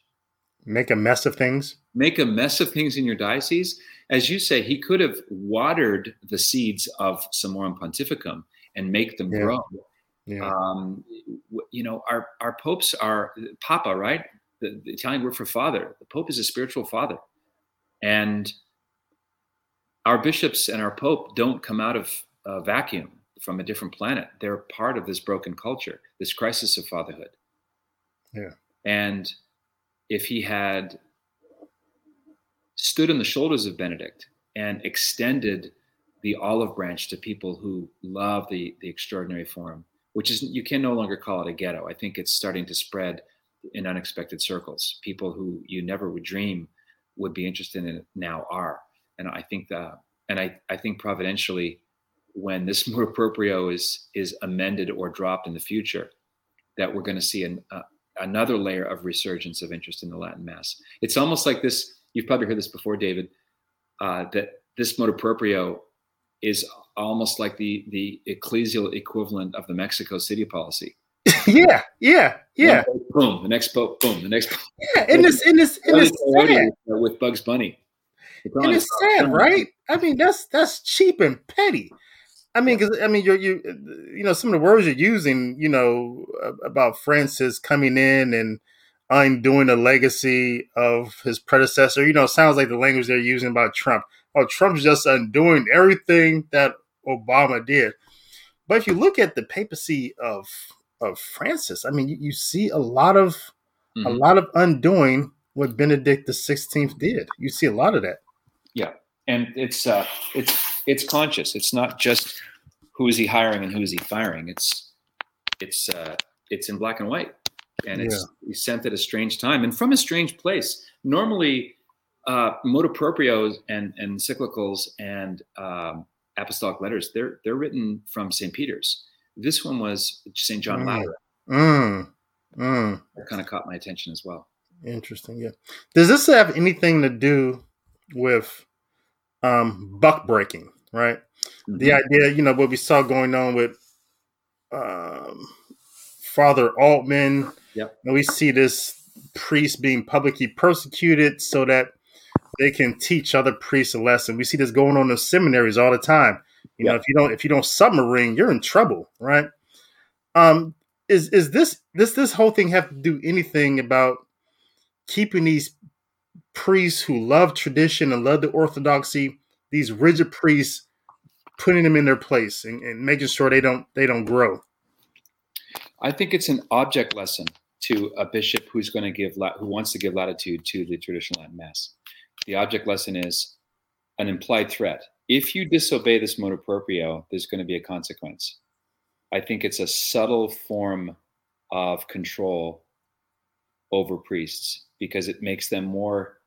Make a mess of things. make a mess of things in your diocese. As you say, he could have watered the seeds of Summorum Pontificum and make them Yeah. grow. Yeah. Um, you know, our our popes are Papa, right? The, the Italian word for father. The Pope is a spiritual father, and our bishops and our Pope don't come out of a vacuum from a different planet. They're part of this broken culture, this crisis of fatherhood. Yeah. And if he had stood on the shoulders of Benedict and extended the olive branch to people who love the, the extraordinary form, which is, you can no longer call it a ghetto. I think it's starting to spread in unexpected circles. People who you never would dream would be interested in it now are. And I think that, and I, I think providentially, when this motu proprio is, is amended or dropped in the future, that we're going to see an, uh, another layer of resurgence of interest in the Latin Mass. It's almost like this. You've probably heard this before, David. Uh, that this motu proprio is almost like the the ecclesial equivalent of the Mexico City policy. yeah. Yeah. Yeah. Boom. The next pope. Boom. The next. Pope. Yeah. And it's and it's and Wily it's Coyote sad. with, Bugs Bunny. It's And it's sad, right? I mean, that's that's cheap and petty. I mean, because I mean, you're you you know some of the words you're using, you know, about Francis coming in and undoing the legacy of his predecessor. You know, sounds like the language they're using about Trump. Oh, Trump's just undoing everything that Obama did. But if you look at the papacy of of Francis, I mean, you, you see a lot of a Mhm. lot of undoing what Benedict the Sixteenth did. You see a lot of that. And it's uh, it's it's conscious. It's not just who is he hiring and who is he firing. It's it's uh, it's in black and white, and it's he's sent at a strange time and from a strange place. Normally, uh, motu proprios and and cyclicals and um, apostolic letters they're they're written from St. Peter's. This one was St. John Mm. Lateran. Mm, mm. That kind of caught my attention as well. Interesting. Yeah. Does this have anything to do with um, buck breaking? Right. The Mhm. idea, you know, what we saw going on with um, Father Altman. Yep. And we see this priest being publicly persecuted so that they can teach other priests a lesson. We see this going on in seminaries all the time. You know, if you don't if you don't submarine, you're in trouble, right? Um, is is this this this whole thing have to do anything about keeping these priests who love tradition and love the orthodoxy, these rigid priests, putting them in their place and, and making sure they don't they don't grow. I think it's an object lesson to a bishop who's going to give who wants to give latitude to the traditional Latin Mass. The object lesson is an implied threat. If you disobey this motu proprio, there's going to be a consequence. I think it's a subtle form of control over priests because it makes them more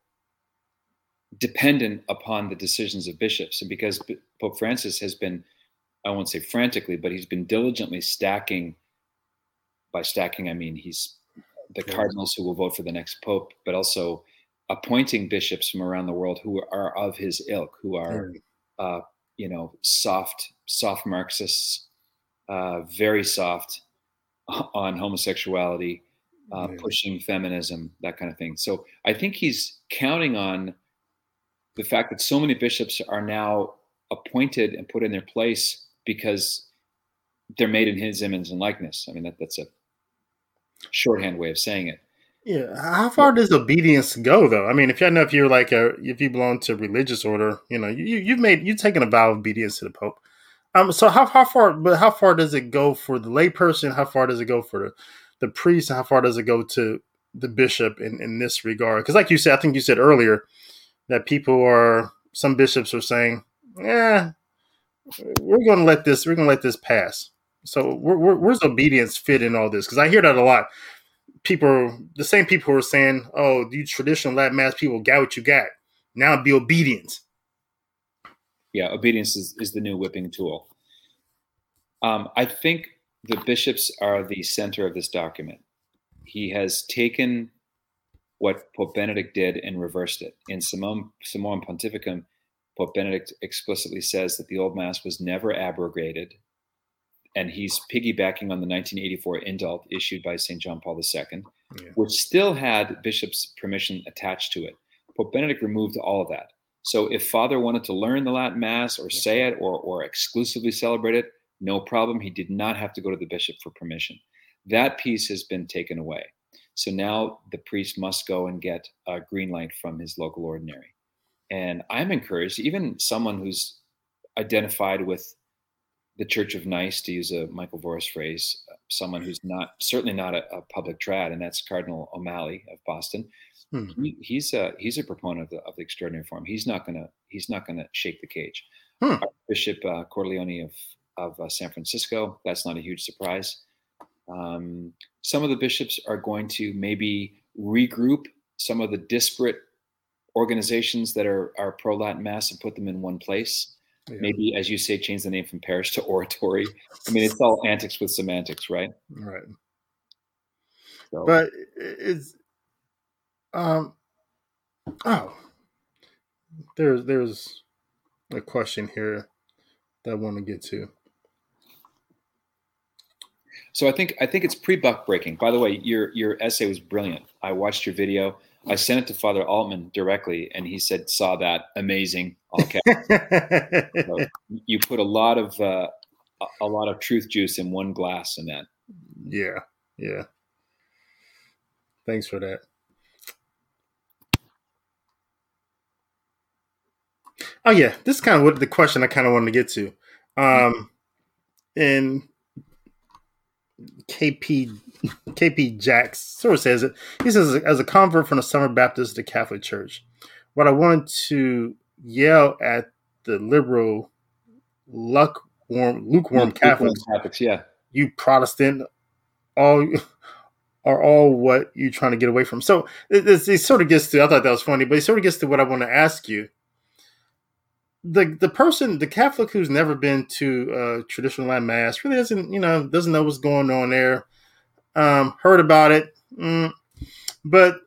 dependent upon the decisions of bishops. And because Pope Francis has been, I won't say frantically, but he's been diligently stacking by stacking, I mean he's the cardinals who will vote for the next pope, but also appointing bishops from around the world who are of his ilk, who are, uh, you know, soft, soft Marxists, uh, very soft on homosexuality, uh, pushing feminism, that kind of thing. So I think he's counting on the fact that so many bishops are now appointed and put in their place because they're made in his image and likeness. I mean, that, that's a shorthand way of saying it. Yeah. How far does obedience go though? I mean, if you know if you're like a if you belong to a religious order, you know, you you've made you've taken a vow of obedience to the Pope. Um so how how far but how far does it go for the layperson? How far does it go for the, the priest? How far does it go to the bishop in, in this regard? Because like you said, I think you said earlier that people are some bishops are saying, yeah, we're going to let this we're going to let this pass. So where, where, where's obedience fit in all this? Because I hear that a lot. People, the same people who are saying, "Oh, you traditional Latin mass people got what you got." Now be obedient. Yeah, obedience is, is the new whipping tool. Um, I think the bishops are the center of this document. He has taken what Pope Benedict did and reversed it. In Summorum Pontificum, Pope Benedict explicitly says that the Old Mass was never abrogated, and he's piggybacking on the 1984 indult issued by St. John Paul II, yeah. which still had bishops' permission attached to it. Pope Benedict removed all of that. So if Father wanted to learn the Latin Mass or say it or, or exclusively celebrate it, no problem. He did not have to go to the bishop for permission. That piece has been taken away. So now the priest must go and get a green light from his local ordinary. And I'm encouraged, even someone who's identified with the Church of Nice, to use a Michael Voris phrase, someone who's not certainly not a, a public trad, and that's Cardinal O'Malley of Boston. Hmm. He, he's a he's a proponent of the, of the extraordinary form. He's not gonna he's not gonna shake the cage. Hmm. Bishop uh, Cordileone of of uh, San Francisco. That's not a huge surprise. Um, some of the bishops are going to maybe regroup some of the disparate organizations that are, are pro Latin Mass and put them in one place. Yeah. Maybe, as you say, change the name from parish to oratory. I mean, it's all antics with semantics, right? Right. So. But it's um oh there's there's a question here that I want to get to. So I think I think it's pre-buck breaking. By the way, your your essay was brilliant. I watched your video. I sent it to Father Altman directly, and he said saw that amazing. Okay, so you put a lot of uh, a lot of truth juice in one glass in that. Yeah, yeah. Thanks for that. Oh yeah, this is kind of what the question I kind of wanted to get to. Um, and KP KP Jacks sort of says it. He says, as a convert from the Summer Baptist to Catholic Church, what I wanted to yell at the liberal, lukewarm, lukewarm Catholics, Catholics, yeah, you Protestant, all are all what you're trying to get away from. So it, it, it sort of gets to. I thought that was funny, but it sort of gets to what I want to ask you the the person, the Catholic who's never been to a traditional Latin mass, really doesn't you know doesn't know what's going on there. Um, heard about it, mm, but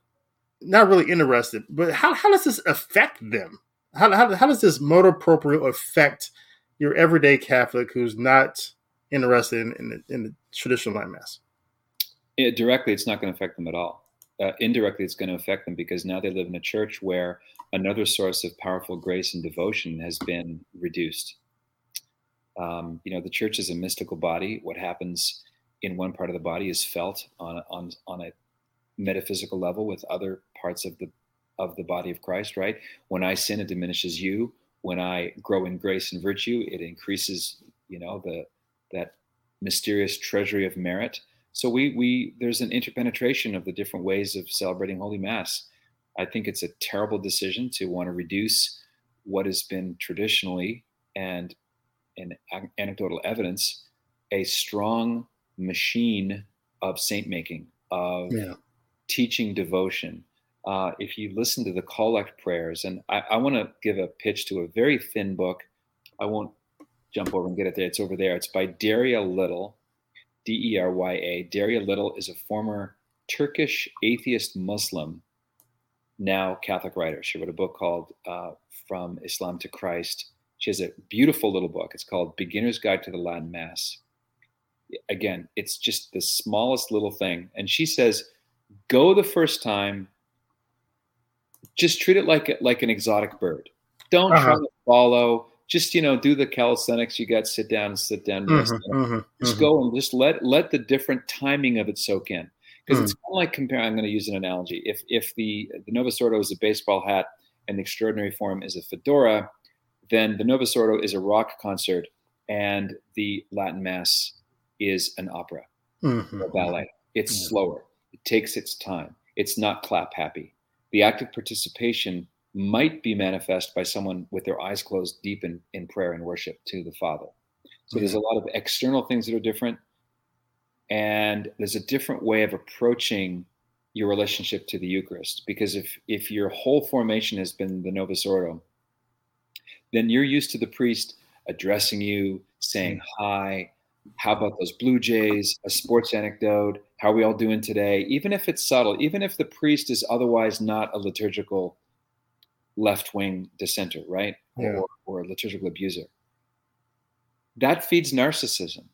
not really interested. But how, how does this affect them? How, how, how does this motu proprio affect your everyday Catholic who's not interested in, in, the, in the traditional Latin mass? It, directly, it's not going to affect them at all. Uh, indirectly, it's going to affect them because now they live in a church where another source of powerful grace and devotion has been reduced. Um, you know, the church is a mystical body. What happens in one part of the body is felt on on on a metaphysical level with other parts of the of the body of Christ. Right? When I sin, it diminishes you. When I grow in grace and virtue, it increases. You know the that mysterious treasury of merit. So we we there's an interpenetration of the different ways of celebrating Holy Mass I think it's a terrible decision to want to reduce what has been traditionally and in anecdotal evidence a strong machine of saint making, of yeah. teaching devotion. Uh, if you listen to the collect prayers, and I, I want to give a pitch to a very thin book. I won't jump over and get it there. It's over there. It's by Derya Little, D E R Y A. Derya Little is a former Turkish atheist Muslim now Catholic writer. She wrote a book called uh, From Islam to Christ. She has a beautiful little book. It's called Beginner's Guide to the Latin Mass. Again, it's just the smallest little thing. And she says, go the first time, just treat it like like an exotic bird. Don't uh-huh. try to follow. Just you know, do the calisthenics. You got sit down and sit down. Mm-hmm, mm-hmm, just mm-hmm. go and just let let the different timing of it soak in because mm. it's kind of like comparing. I'm going to use an analogy. If if the the Novus Ordo is a baseball hat and the extraordinary form is a fedora, then the Novus Ordo is a rock concert and the Latin Mass is an opera mm-hmm. or ballet. It's slower. It takes its time. It's not clap happy. The active participation might be manifest by someone with their eyes closed deep in, in prayer and worship to the Father. So there's a lot of external things that are different. And there's a different way of approaching your relationship to the Eucharist. Because if if your whole formation has been the Novus Ordo, then you're used to the priest addressing you, saying mm. hi, how about those Blue Jays, a sports anecdote, how are we all doing today? Even if it's subtle, even if the priest is otherwise not a liturgical left wing dissenter, right? Yeah. Or, or a liturgical abuser. That feeds narcissism.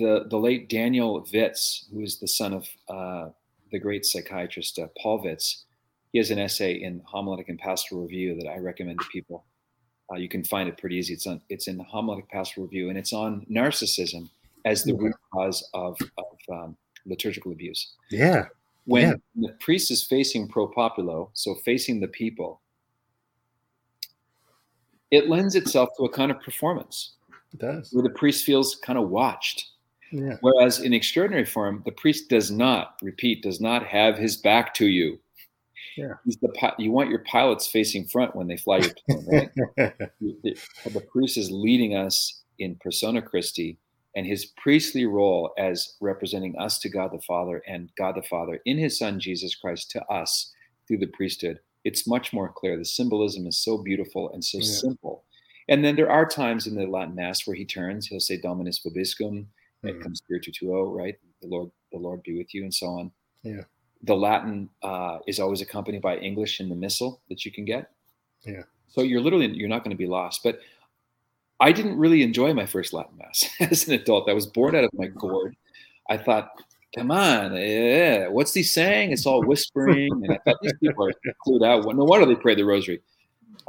The, the late Daniel Vitz, who is the son of uh, the great psychiatrist uh, Paul Vitz, he has an essay in Homiletic and Pastoral Review that I recommend to people. Uh, you can find it pretty easy. It's on it's in Homiletic Pastoral Review, and it's on narcissism as the root cause of, of um, liturgical abuse. Yeah. When yeah. the priest is facing pro populo, so facing the people, it lends itself to a kind of performance. It does. Where the priest feels kind of watched. Yeah. Whereas in extraordinary form, the priest does not, repeat, does not have his back to you. Yeah. He's the you want your pilots facing front when they fly your plane, right? the, the priest is leading us in persona Christi, and his priestly role as representing us to God the Father and God the Father in his Son Jesus Christ to us through the priesthood. It's much more clear. The symbolism is so beautiful and so yeah. simple. And then there are times in the Latin Mass where he turns. He'll say Dominus vobiscum, mm-hmm. et cum Spiritu tuo, right? The Lord, the Lord be with you, and so on. Yeah. The Latin uh, is always accompanied by English in the Missal that you can get. Yeah. So you're literally you're not going to be lost. But I didn't really enjoy my first Latin Mass as an adult. I was bored out of my gourd. I thought, come on, yeah, what's he saying? It's all whispering. And I thought these people are clued out. No wonder they pray the rosary.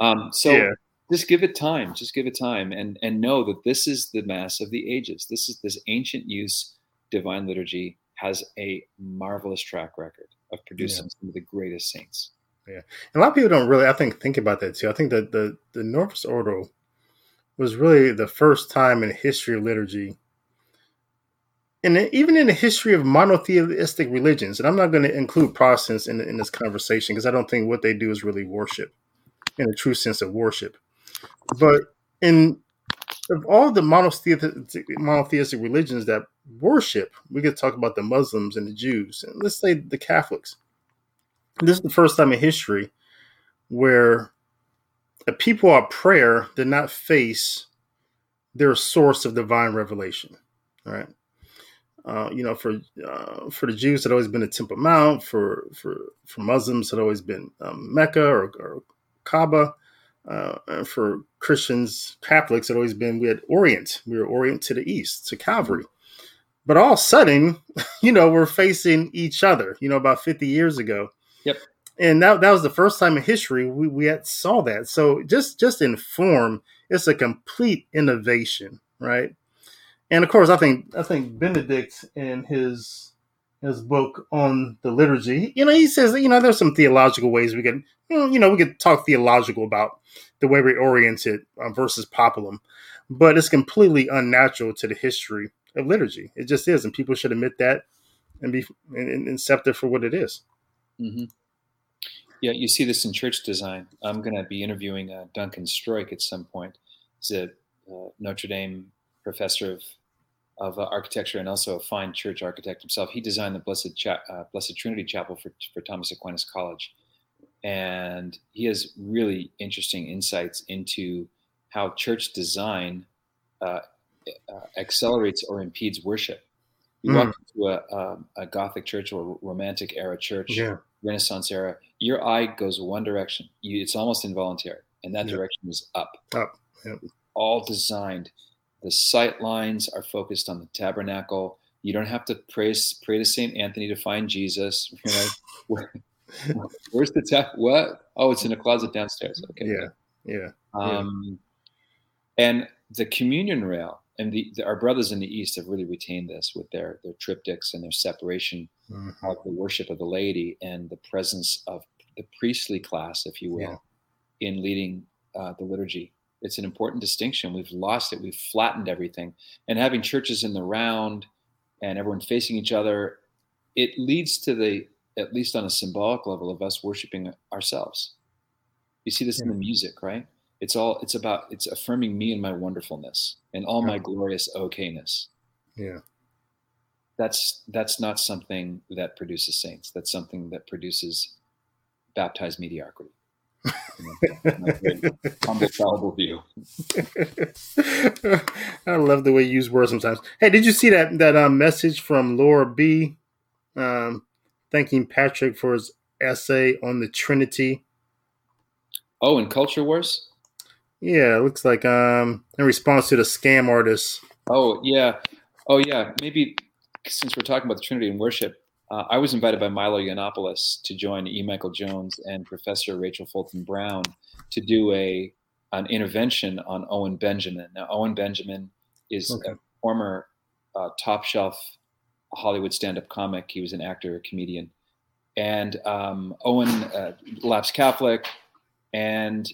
Um, so yeah. Just give it time. Just give it time and, and know that this is the Mass of the ages. This is this ancient use divine liturgy has a marvelous track record of producing yeah. some of the greatest saints. Yeah. And a lot of people don't really, I think, think about that too. I think that the, the Novus Ordo was really the first time in the history of liturgy, and even in the history of monotheistic religions, and I'm not going to include Protestants in, in this conversation because I don't think what they do is really worship in a true sense of worship. But in of all the monotheistic, monotheistic religions that worship, we could talk about the Muslims and the Jews, and let's say the Catholics. This is the first time in history where the people of prayer did not face their source of divine revelation. All right. Uh, you know, for uh, for the Jews, it had always been the Temple Mount. For for for Muslims, it had always been um, Mecca or, or Kaaba. Uh, for Christians, Catholics, had always been we had Orient. We were Orient to the east, to Calvary. But all of a sudden, you know, we're facing each other. You know, about fifty years ago. Yep and that, that was the first time in history we, we had saw that. So just just in form, it's a complete innovation, right? And of course, I think I think Benedict in his his book on the liturgy, you know, he says you know there's some theological ways we can you know we could talk theological about the way we orient it um, versus populum, but it's completely unnatural to the history of liturgy. It just is, and people should admit that and be and accept it for what it is. Mm-hmm. Yeah, you see this in church design. I'm going to be interviewing uh, Duncan Stroik at some point. He's a uh, Notre Dame professor of of uh, architecture and also a fine church architect himself. He designed the Blessed Cha- uh, Blessed Trinity Chapel for for Thomas Aquinas College, and he has really interesting insights into how church design uh, uh, accelerates or impedes worship. You mm. walk into a, a, a, Gothic church or Romantic era church. Yeah Renaissance era, your eye goes one direction. You, it's almost involuntary, and that yep. direction is up. Up. Yep. All designed. The sight lines are focused on the tabernacle. You don't have to pray pray to Saint Anthony to find Jesus. Where, where's the tap? What? Oh, it's in a closet downstairs. Okay. Yeah. Yeah. Um, yeah. and the communion rail and the, the, our brothers in the East have really retained this with their their triptychs and their separation mm-hmm. of the worship of the laity and the presence of the priestly class, if you will, yeah. in leading uh, the liturgy. It's an important distinction. We've lost it. We've flattened everything, and having churches in the round and everyone facing each other, it leads to the at least on a symbolic level of us worshiping ourselves. You see this in the music, right? It's all it's about it's affirming me and my wonderfulness and all my glorious okayness. Yeah. That's that's not something that produces saints. That's something that produces baptized mediocrity. Humble, fallible view. I love the way you use words sometimes. Hey, did you see that that um, message from Laura B. Um, thanking Patrick for his essay on the Trinity? Oh, in Culture Wars. Yeah, it looks like um, in response to the scam artists. Oh yeah, oh yeah. Maybe since we're talking about the Trinity and worship, uh, I was invited by Milo Yiannopoulos to join E. Michael Jones and Professor Rachel Fulton Brown to do a an intervention on Owen Benjamin. Now, Owen Benjamin is okay. a former uh, top shelf Hollywood stand up comic. He was an actor, a comedian. And um, Owen, uh, lapsed Catholic, and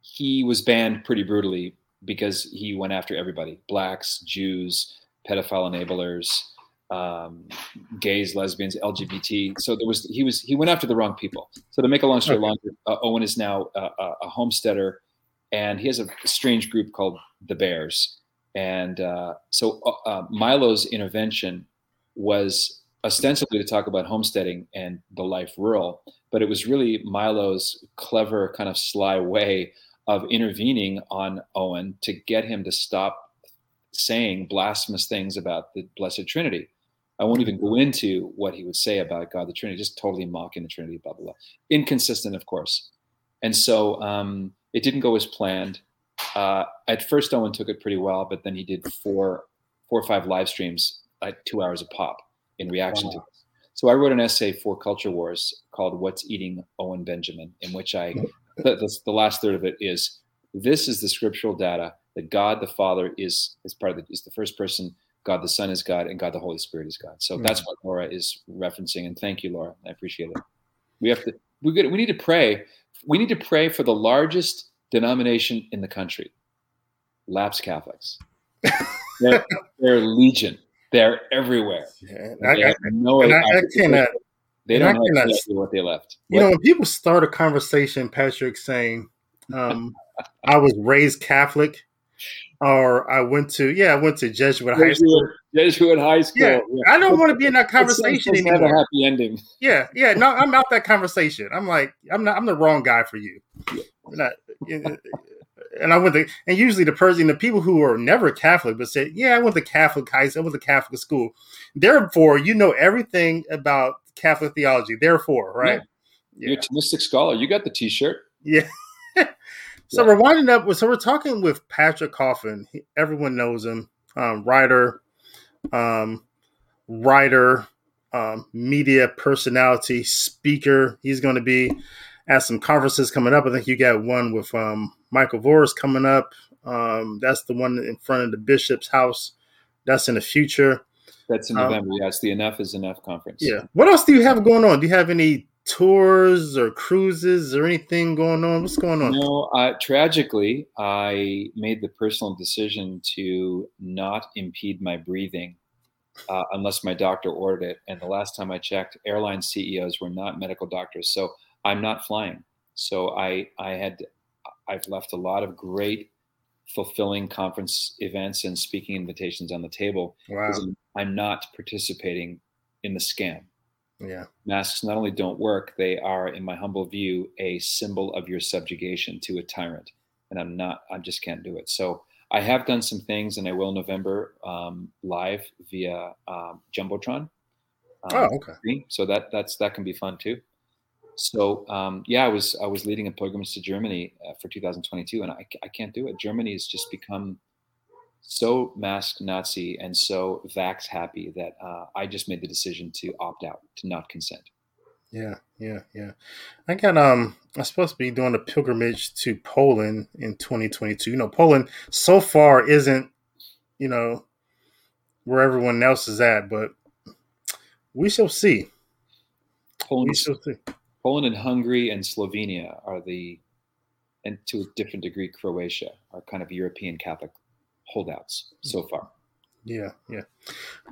he was banned pretty brutally because he went after everybody blacks, Jews, pedophile enablers um, gays, lesbians, LGBT. So there was he was he went after the wrong people. So to make a long story okay. longer, uh, Owen is now a, a, homesteader, and he has a strange group called the Bears. And uh, so uh, uh, Milo's intervention was ostensibly to talk about homesteading and the life rural, but it was really Milo's clever, kind of sly way of intervening on Owen to get him to stop saying blasphemous things about the Blessed Trinity. I won't even go into what he would say about God, the Trinity, just totally mocking the Trinity, blah, blah, blah. Inconsistent, of course. And so um, it didn't go as planned. Uh, at first, Owen took it pretty well, but then he did four, four or five live streams at two hours a pop in reaction wow. to it. So I wrote an essay for Culture Wars called "What's Eating Owen Benjamin," in which I, the, the, the last third of it is, this is the scriptural data that God the Father is is part of the, is the first person God the Son is God, and God the Holy Spirit is God. So mm-hmm. that's what Laura is referencing. And thank you, Laura. I appreciate it. We have to. We get. We need to pray. We need to pray for the largest denomination in the country, lapsed Catholics. they're, they're legion. They're everywhere. Yeah, they I, no I, I cannot. They don't have what they left. You what? know, when people start a conversation, Patrick saying, um, "I was raised Catholic," or I went to yeah, I went to Jesuit, Jesuit high school. Jesuit high school. Yeah, yeah. I don't want to be in that conversation anymore. Have a happy ending. Yeah, yeah. No, I'm out that conversation. I'm like, I'm not. I'm the wrong guy for you. Not, and I went to, and usually the person, the people who are never Catholic, but said, "Yeah, I went to Catholic high school, I went to Catholic school." Therefore, you know everything about Catholic theology. Therefore, right? Yeah. You're a Thomistic scholar. You got the T-shirt. Yeah. So yeah. we're winding up with so we're talking with Patrick Coffin. He, everyone knows him, um, writer, um, writer, um, media personality, speaker. He's going to be at some conferences coming up. I think you got one with um, Michael Voris coming up. Um, that's the one in front of the bishop's house. That's in the future. That's in um, November. Yes, the Enough is Enough conference. Yeah. What else do you have going on? Do you have any tours or cruises or anything going on? What's going on? No, uh, tragically, I made the personal decision to not impede my breathing uh, unless my doctor ordered it. And the last time I checked, airline CEOs were not medical doctors, so I'm not flying. So I I had I've left a lot of great fulfilling conference events and speaking invitations on the table. Wow. I'm not participating in the scam. Yeah. Masks not only don't work, they are, in my humble view, a symbol of your subjugation to a tyrant. And I'm not, I just can't do it. So I have done some things, and I will November um, live via um, Jumbotron. Um, oh, okay. So that that's that can be fun too. So um, yeah, I was I was leading a pilgrimage to Germany uh, for 2022, and I, I can't do it. Germany has just become so mask Nazi and so vax happy that uh, I just made the decision to opt out, to not consent. Yeah, yeah, yeah. I got um I'm supposed to be doing a pilgrimage to Poland in 2022. You know, Poland so far isn't, you know, where everyone else is at, but we shall see. Poland, we shall see. Poland and Hungary and Slovenia are the and to a different degree Croatia are kind of European Catholic holdouts so far. Yeah, yeah.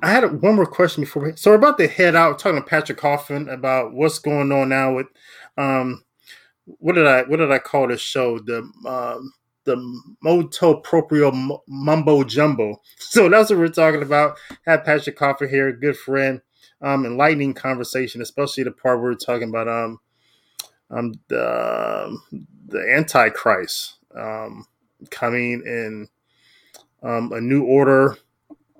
I had one more question before we. So we're about to head out talking to Patrick Coffin about what's going on now with um, what did I what did I call this show? The um, the motu proprio mumbo jumbo. So that's what we're talking about. Have Patrick Coffin here, good friend. Um, enlightening conversation, especially the part we're talking about um, um the the Antichrist um coming in um a new order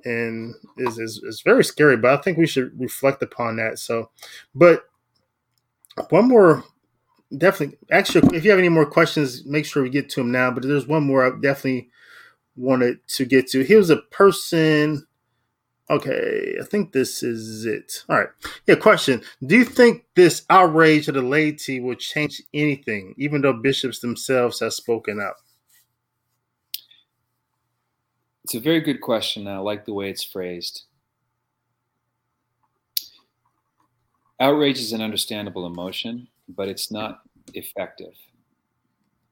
and is, is is very scary. But I think we should reflect upon that. So, but one more definitely actually if you have any more questions make sure we get to them now but there's one more i definitely wanted to get to. Here's a person. Okay i think this is it. All right. Yeah question. Do you think this outrage of the laity will change anything even though bishops themselves have spoken up it's a very good question and i like the way it's phrased outrage is an understandable emotion but it's not effective.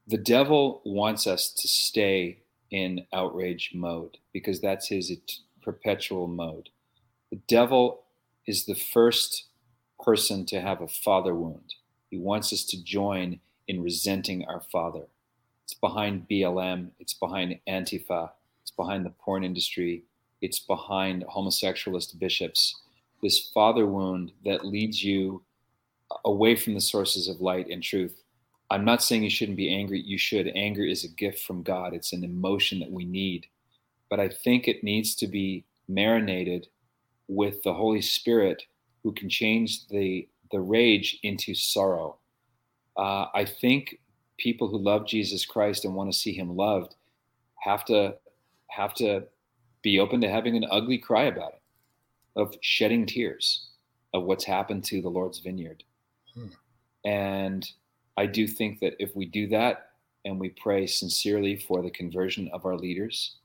The devil wants us to stay in outrage mode because that's his perpetual mode. The devil is the first person to have a father wound. He wants us to join in resenting our father. It's behind BLM, it's behind Antifa, behind the porn industry, it's behind homosexualist bishops. This father wound that leads you away from the sources of light and truth. I'm not saying you shouldn't be angry. You should. Anger is a gift from God, it's an emotion that we need. But I think it needs to be marinated with the Holy Spirit who can change the, the rage into sorrow. Uh, I think people who love Jesus Christ and want to see him loved have to have to be open to having an ugly cry about it, of shedding tears of what's happened to the Lord's vineyard. Hmm. And I do think that if we do that and we pray sincerely for the conversion of our leaders,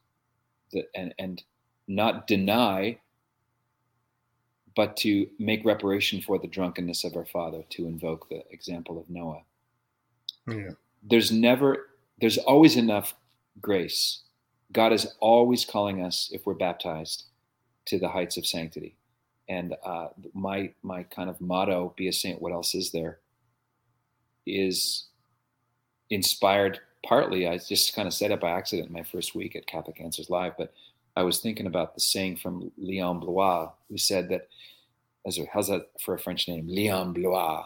that and and not deny, but to make reparation for the drunkenness of our father, to invoke the example of Noah. Yeah. There's never, there's always enough grace. God is always calling us, if we're baptized, to the heights of sanctity. And uh, my my kind of motto, "Be a saint." What else is there? Is inspired partly. I just kind of said it by accident in my first week at Catholic Answers Live, but I was thinking about the saying from Leon Bloy, who said that, how's that for a French name? Leon Bloy.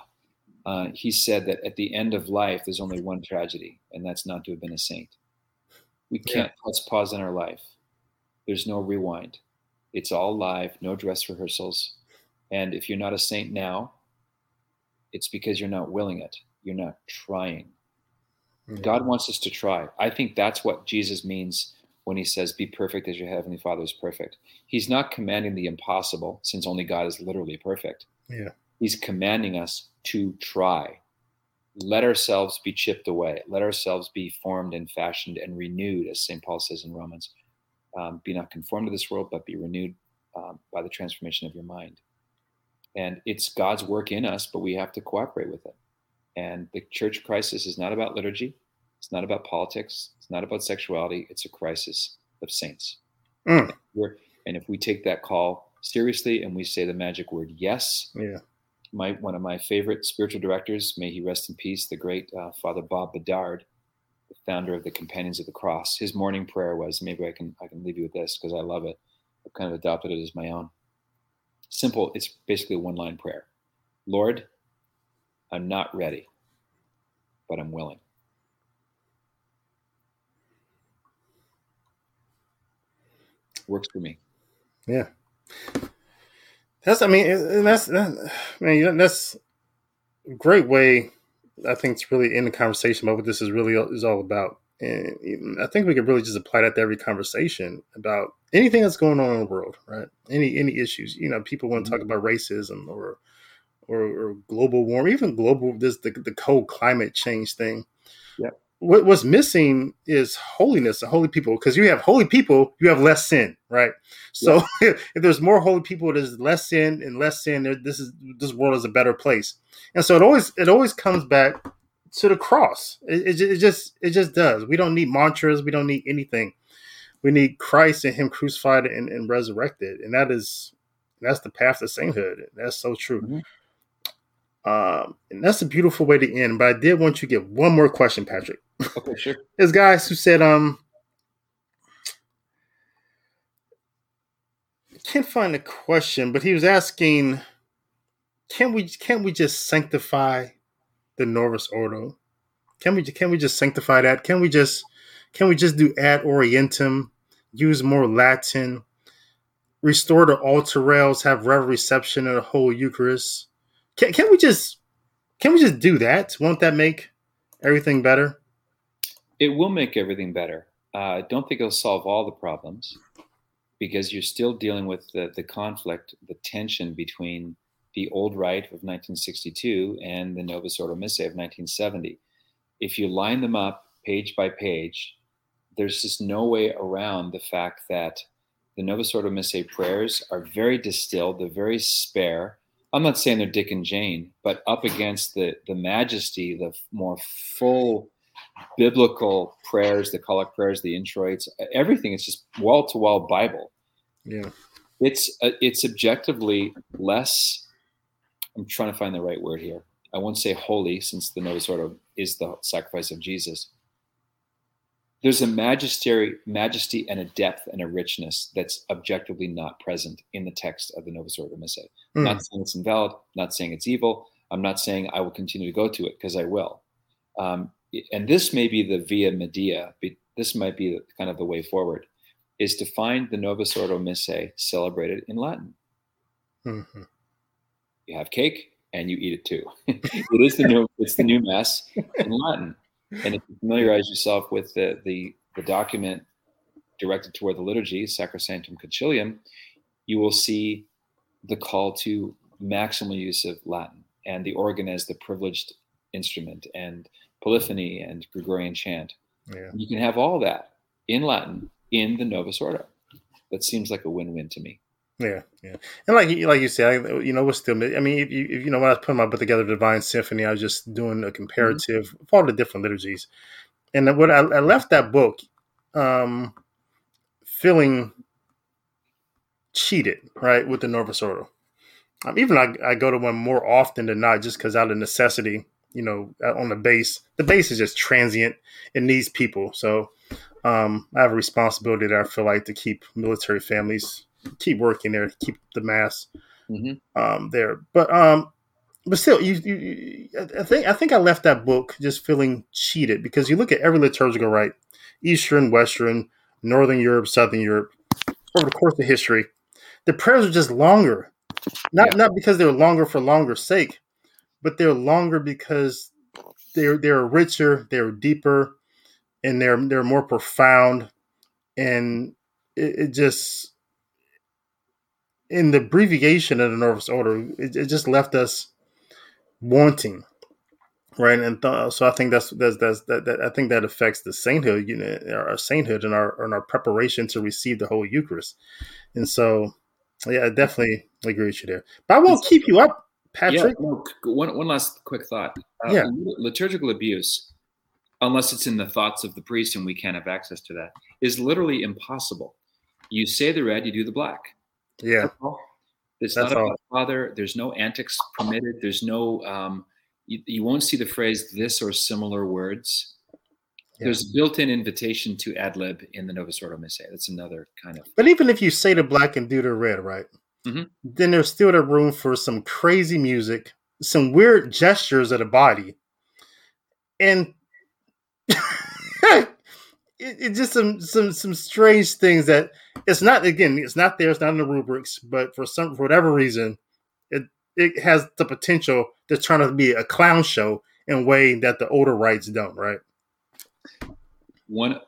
Uh, he said that at the end of life, there's only one tragedy, and that's not to have been a saint. We can't yeah. pause in our life. There's no rewind. It's all live, no dress rehearsals. And if you're not a saint now, it's because you're not willing it. You're not trying. Mm-hmm. God wants us to try. I think that's what Jesus means when he says, Be perfect as your heavenly Father is perfect. He's not commanding the impossible, since only God is literally perfect. Yeah. He's commanding us to try. Let ourselves be chipped away. Let ourselves be formed and fashioned and renewed, as St. Paul says in Romans um, be not conformed to this world, but be renewed um, by the transformation of your mind. And it's God's work in us, but we have to cooperate with it. And the church crisis is not about liturgy. It's not about politics. It's not about sexuality. It's a crisis of saints. Mm. and if we take that call seriously and we say the magic word yes, yeah. My one of my favorite spiritual directors, may he rest in peace, the great uh, Father Bob Bedard, the founder of the Companions of the Cross. His morning prayer was, maybe I can I can leave you with this because I love it. I've kind of adopted it as my own. Simple. It's basically a one line prayer. Lord, I'm not ready, but I'm willing. Works for me. Yeah. That's, I mean, that's, that, man, that's a great way I think it's really in the conversation about what this is really is all about. And I think we could really just apply that to every conversation about anything that's going on in the world, right? Any any issues. You know, people want to talk mm-hmm. about racism or or, or global warming, even global this the, the cold climate change thing. Yeah. What, what's missing is holiness and holy people because you have holy people, you have less sin, right? So yeah. if there's more holy people, there's less sin and less sin. This is this world is a better place. And so it always it always comes back to the cross. It, it, it, just it just does. We don't need mantras. We don't need anything. We need Christ and Him crucified and, and resurrected, and that is that's the path to sainthood. That's so true. Mm-hmm. Um, and that's a beautiful way to end. But I did want you to get one more question, Patrick. Okay, sure. There's guys who said, um, can't find the question, but he was asking, can we can we just sanctify the Novus Ordo? Can we can we just sanctify that? Can we just can we just do ad orientem, use more Latin, restore the altar rails, have rev reception of the whole Eucharist? Can, can we just can we just do that? Won't that make everything better? It will make everything better. Uh, I don't think it'll solve all the problems because you're still dealing with the, the conflict, the tension between the old rite of 1962 and the Novus Ordo Missae of 1970. If you line them up page by page, there's just no way around the fact that the Novus Ordo Missae prayers are very distilled, they're very spare, I'm not saying they're Dick and Jane, but up against the the majesty, the more full biblical prayers, the collect prayers, the introits, everything is just wall to wall Bible. Yeah, it's uh, it's objectively less. I'm trying to find the right word here. I won't say holy, since the Novus Ordo is the sacrifice of Jesus there's a majesty, majesty and a depth and a richness that's objectively not present in the text of the Novus Ordo Missae. Mm. Not saying it's invalid, not saying it's evil. I'm not saying I will continue to go to it because I will. Um, and this may be the via media. This might be kind of the way forward, is to find the Novus Ordo Missae celebrated in Latin. Mm-hmm. You have cake and you eat it too. it is the new. It's the new mass in Latin. And if you familiarize yourself with the, the, the document directed toward the liturgy, Sacrosanctum Concilium, you will see the call to maximal use of Latin and the organ as the privileged instrument and polyphony and Gregorian chant. Yeah. You can have all that in Latin in the Novus Ordo. That seems like a win-win to me. Yeah, yeah, and like like you said, you know, we're still. I mean, if you, if, you know, when I was putting my book together, Divine Symphony, I was just doing a comparative mm-hmm. of all the different liturgies, and what I, I left that book um, feeling cheated, right, with the Novus Ordo. Um, even I, I go to one more often than not, just because out of necessity, you know, on the base, the base is just transient. It needs people, so um, I have a responsibility that I feel like to keep military families keep working there, keep the mass mm-hmm. um, there. But um, but still, you, you, I think I think I left that book just feeling cheated because you look at every liturgical rite, Eastern, Western, Northern Europe, Southern Europe, over the course of history, the prayers are just longer. Not yeah. not because they're longer for longer sake, but they're longer because they're they're richer, they're deeper, and they're they're more profound, and it, it just in the abbreviation of the Novus Ordo, it, it just left us wanting, right? And th- so I think that's that's, that's that, that, I think that affects the sainthood, you know, our sainthood and our and our preparation to receive the whole Eucharist. And so, yeah, I definitely agree with you there. But I won't keep you up, Patrick. Yeah, one one last quick thought. Uh, yeah, liturgical abuse, unless it's in the thoughts of the priest and we can't have access to that, is literally impossible. You say the red, you do the black yeah. It's That's not all. about father. There's no antics permitted. There's no, um, you, you, won't see the phrase this or similar words. Yeah. There's built-in invitation to ad lib in the Novus Ordo Missae. That's another kind of. But even if you say the black and do the red, right? Mm-hmm. Then there's still the room for some crazy music, some weird gestures of the body, and it, it's just some some some strange things that it's not again it's not there it's not in the rubrics but for some for whatever reason it it has the potential to turn out to be a clown show in a way that the older rites don't right? One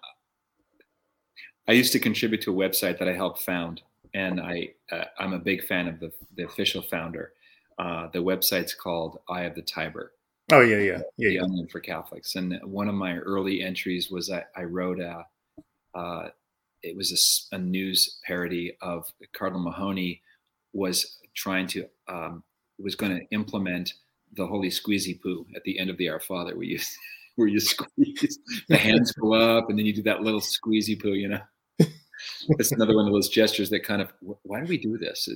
i used to contribute to a website that i helped found and i uh, i'm a big fan of the, the official founder uh, the website's called eye of the tiber Oh yeah, yeah, yeah. The Onion for Catholics, and one of my early entries was I, I wrote a, uh, it was a, a, news parody of Cardinal Mahony was trying to um, was going to implement the holy squeezy poo at the end of the Our Father, where you where you squeeze the hands go up and then you do that little squeezy poo, you know. That's another one of those gestures that kind of why do we do this?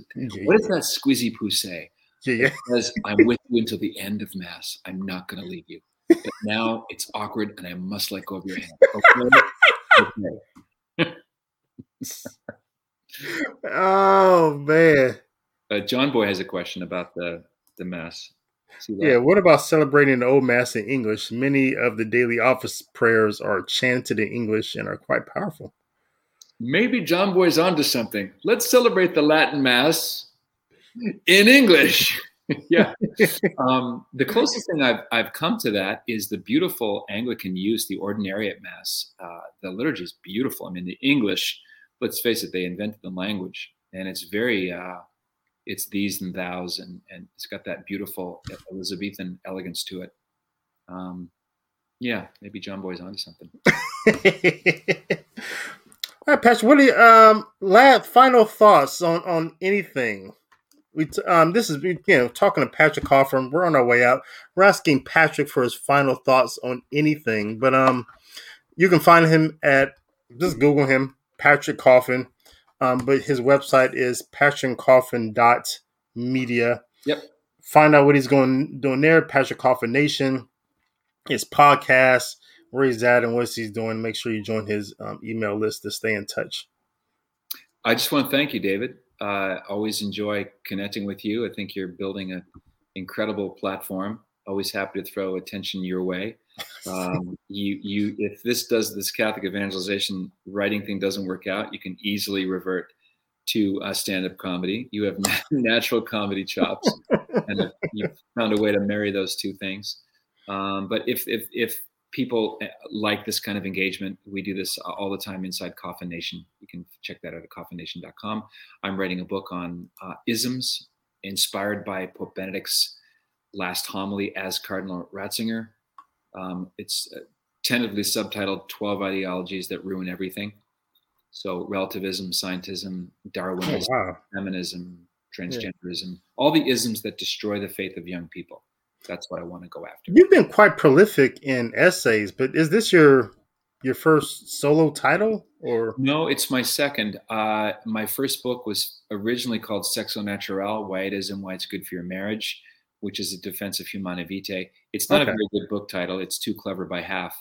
What does that squeezy poo say? Yeah. Because I'm with you until the end of mass. I'm not going to leave you. But now it's awkward, and I must let go of your hand. Okay. okay. oh man. Uh, John Boy has a question about the the mass. Yeah, what about celebrating the old mass in English? Many of the daily office prayers are chanted in English and are quite powerful. Maybe John Boy's onto something. Let's celebrate the Latin mass in English. yeah. Um, the closest thing I've, I've come to that is the beautiful Anglican use, the Ordinariate Mass. Uh, the liturgy is beautiful. I mean, the English, let's face it, they invented the language, and it's very, uh, it's these and thous, and, and it's got that beautiful Elizabethan elegance to it. Um, yeah, maybe John Boy's onto something. All right, are you, um, last final thoughts on on anything? We um, this is you know talking to Patrick Coffin. We're on our way out. We're asking Patrick for his final thoughts on anything, but um, you can find him at just Google him, Patrick Coffin. Um, but his website is patrickcoffin.media. Yep. Find out what he's going doing there. Patrick Coffin Nation, his podcast, where he's at, and what he's doing. Make sure you join his um, email list to stay in touch. I just want to thank you, David. Uh, always enjoy connecting with you. I think you're building an incredible platform. Always happy to throw attention your way. Um, you, you, if this does this Catholic evangelization writing thing doesn't work out, you can easily revert to uh, stand-up comedy. You have natural comedy chops, and you've found a way to marry those two things. Um, but if if if people uh, like this kind of engagement, we do this all the time inside Coffin Nation. You can check that out at coffinnation.com. I'm writing a book on uh, isms inspired by Pope Benedict's last homily as Cardinal Ratzinger. Um, it's uh, tentatively subtitled 12 Ideologies That Ruin Everything. So, relativism, scientism, Darwinism, oh, wow. feminism, transgenderism, yeah. all the isms that destroy the faith of young people. That's what I want to go after. You've been quite prolific in essays, but is this your your first solo title or no it's my second uh, my first book was originally called Sex Au Naturel why it is and why it's good for your marriage which is a defense of humanae vitae. It's not okay. a very good book title. It's too clever by half.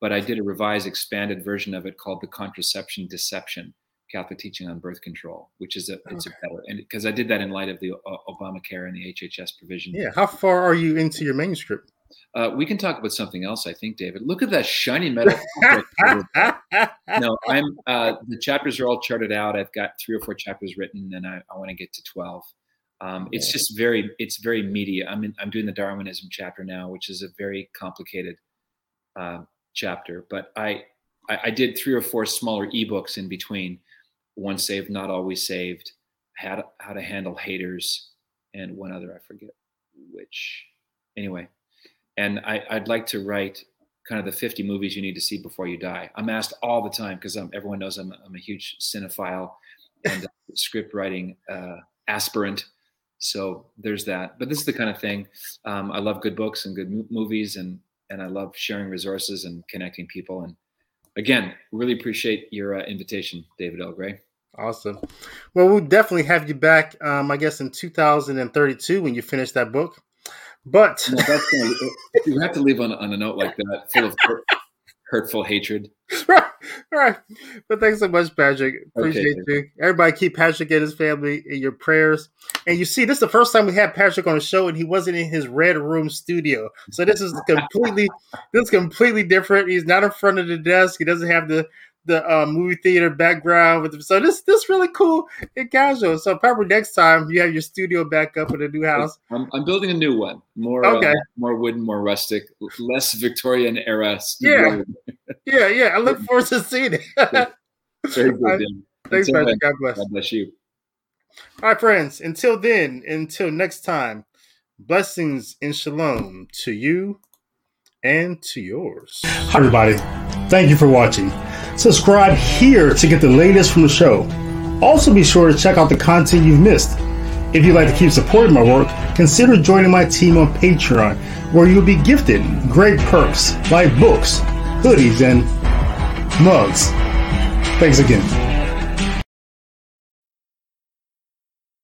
But I did a revised, expanded version of it called "The Contraception Deception: Catholic Teaching on Birth Control," which is a okay. it's a better and because I did that in light of the uh, Obamacare and the HHS provision. Yeah, how far are you into your manuscript? Uh, we can talk about something else, I think, David. Look at that shiny metal. no, I'm. Uh, the chapters are all charted out. I've got three or four chapters written, and I, I want to get to twelve. Um, it's just very it's very media. I'm in, I'm doing the Darwinism chapter now, which is a very complicated uh, chapter. But I, I, I did three or four smaller ebooks in between. One saved, not always saved. How to, how to handle haters, and one other I forget which. Anyway, and I, I'd like to write kind of the 50 movies you need to see before you die. I'm asked all the time because everyone knows I'm, I'm a huge cinephile and script writing uh, aspirant so there's that. But this is the kind of thing um, I love good books and good movies, and and I love sharing resources and connecting people. And again, really appreciate your uh, invitation, David L. Gray. Awesome. Well, we'll definitely have you back. Um, I guess in 2032 when you finish that book. But no, gonna, you have to leave on, on a note like that, full of hurtful hatred. right, right. But thanks so much, Patrick. Appreciate okay. you. Everybody, keep Patrick and his family in your prayers. And you see, this is the first time we had Patrick on the show, and he wasn't in his red room studio. So this is completely, this is completely different. He's not in front of the desk. He doesn't have the the uh, movie theater background with them. So this this really cool and casual. So probably next time you have your studio back up in a new house. I'm, I'm building a new one, more uh, okay. Uh, more wooden, more rustic, less Victorian era. Studio. Yeah, yeah, yeah. I look forward to seeing it. Very good. Right. Thanks, Patrick. God bless. God bless you. All right, friends. Until then, until next time, blessings and shalom to you and to yours. Hi, everybody. Thank you for watching. Subscribe here to get the latest from the show. Also, be sure to check out the content you've missed. If you'd like to keep supporting my work, consider joining my team on Patreon, where you'll be gifted great perks like books, hoodies, and mugs. Thanks again.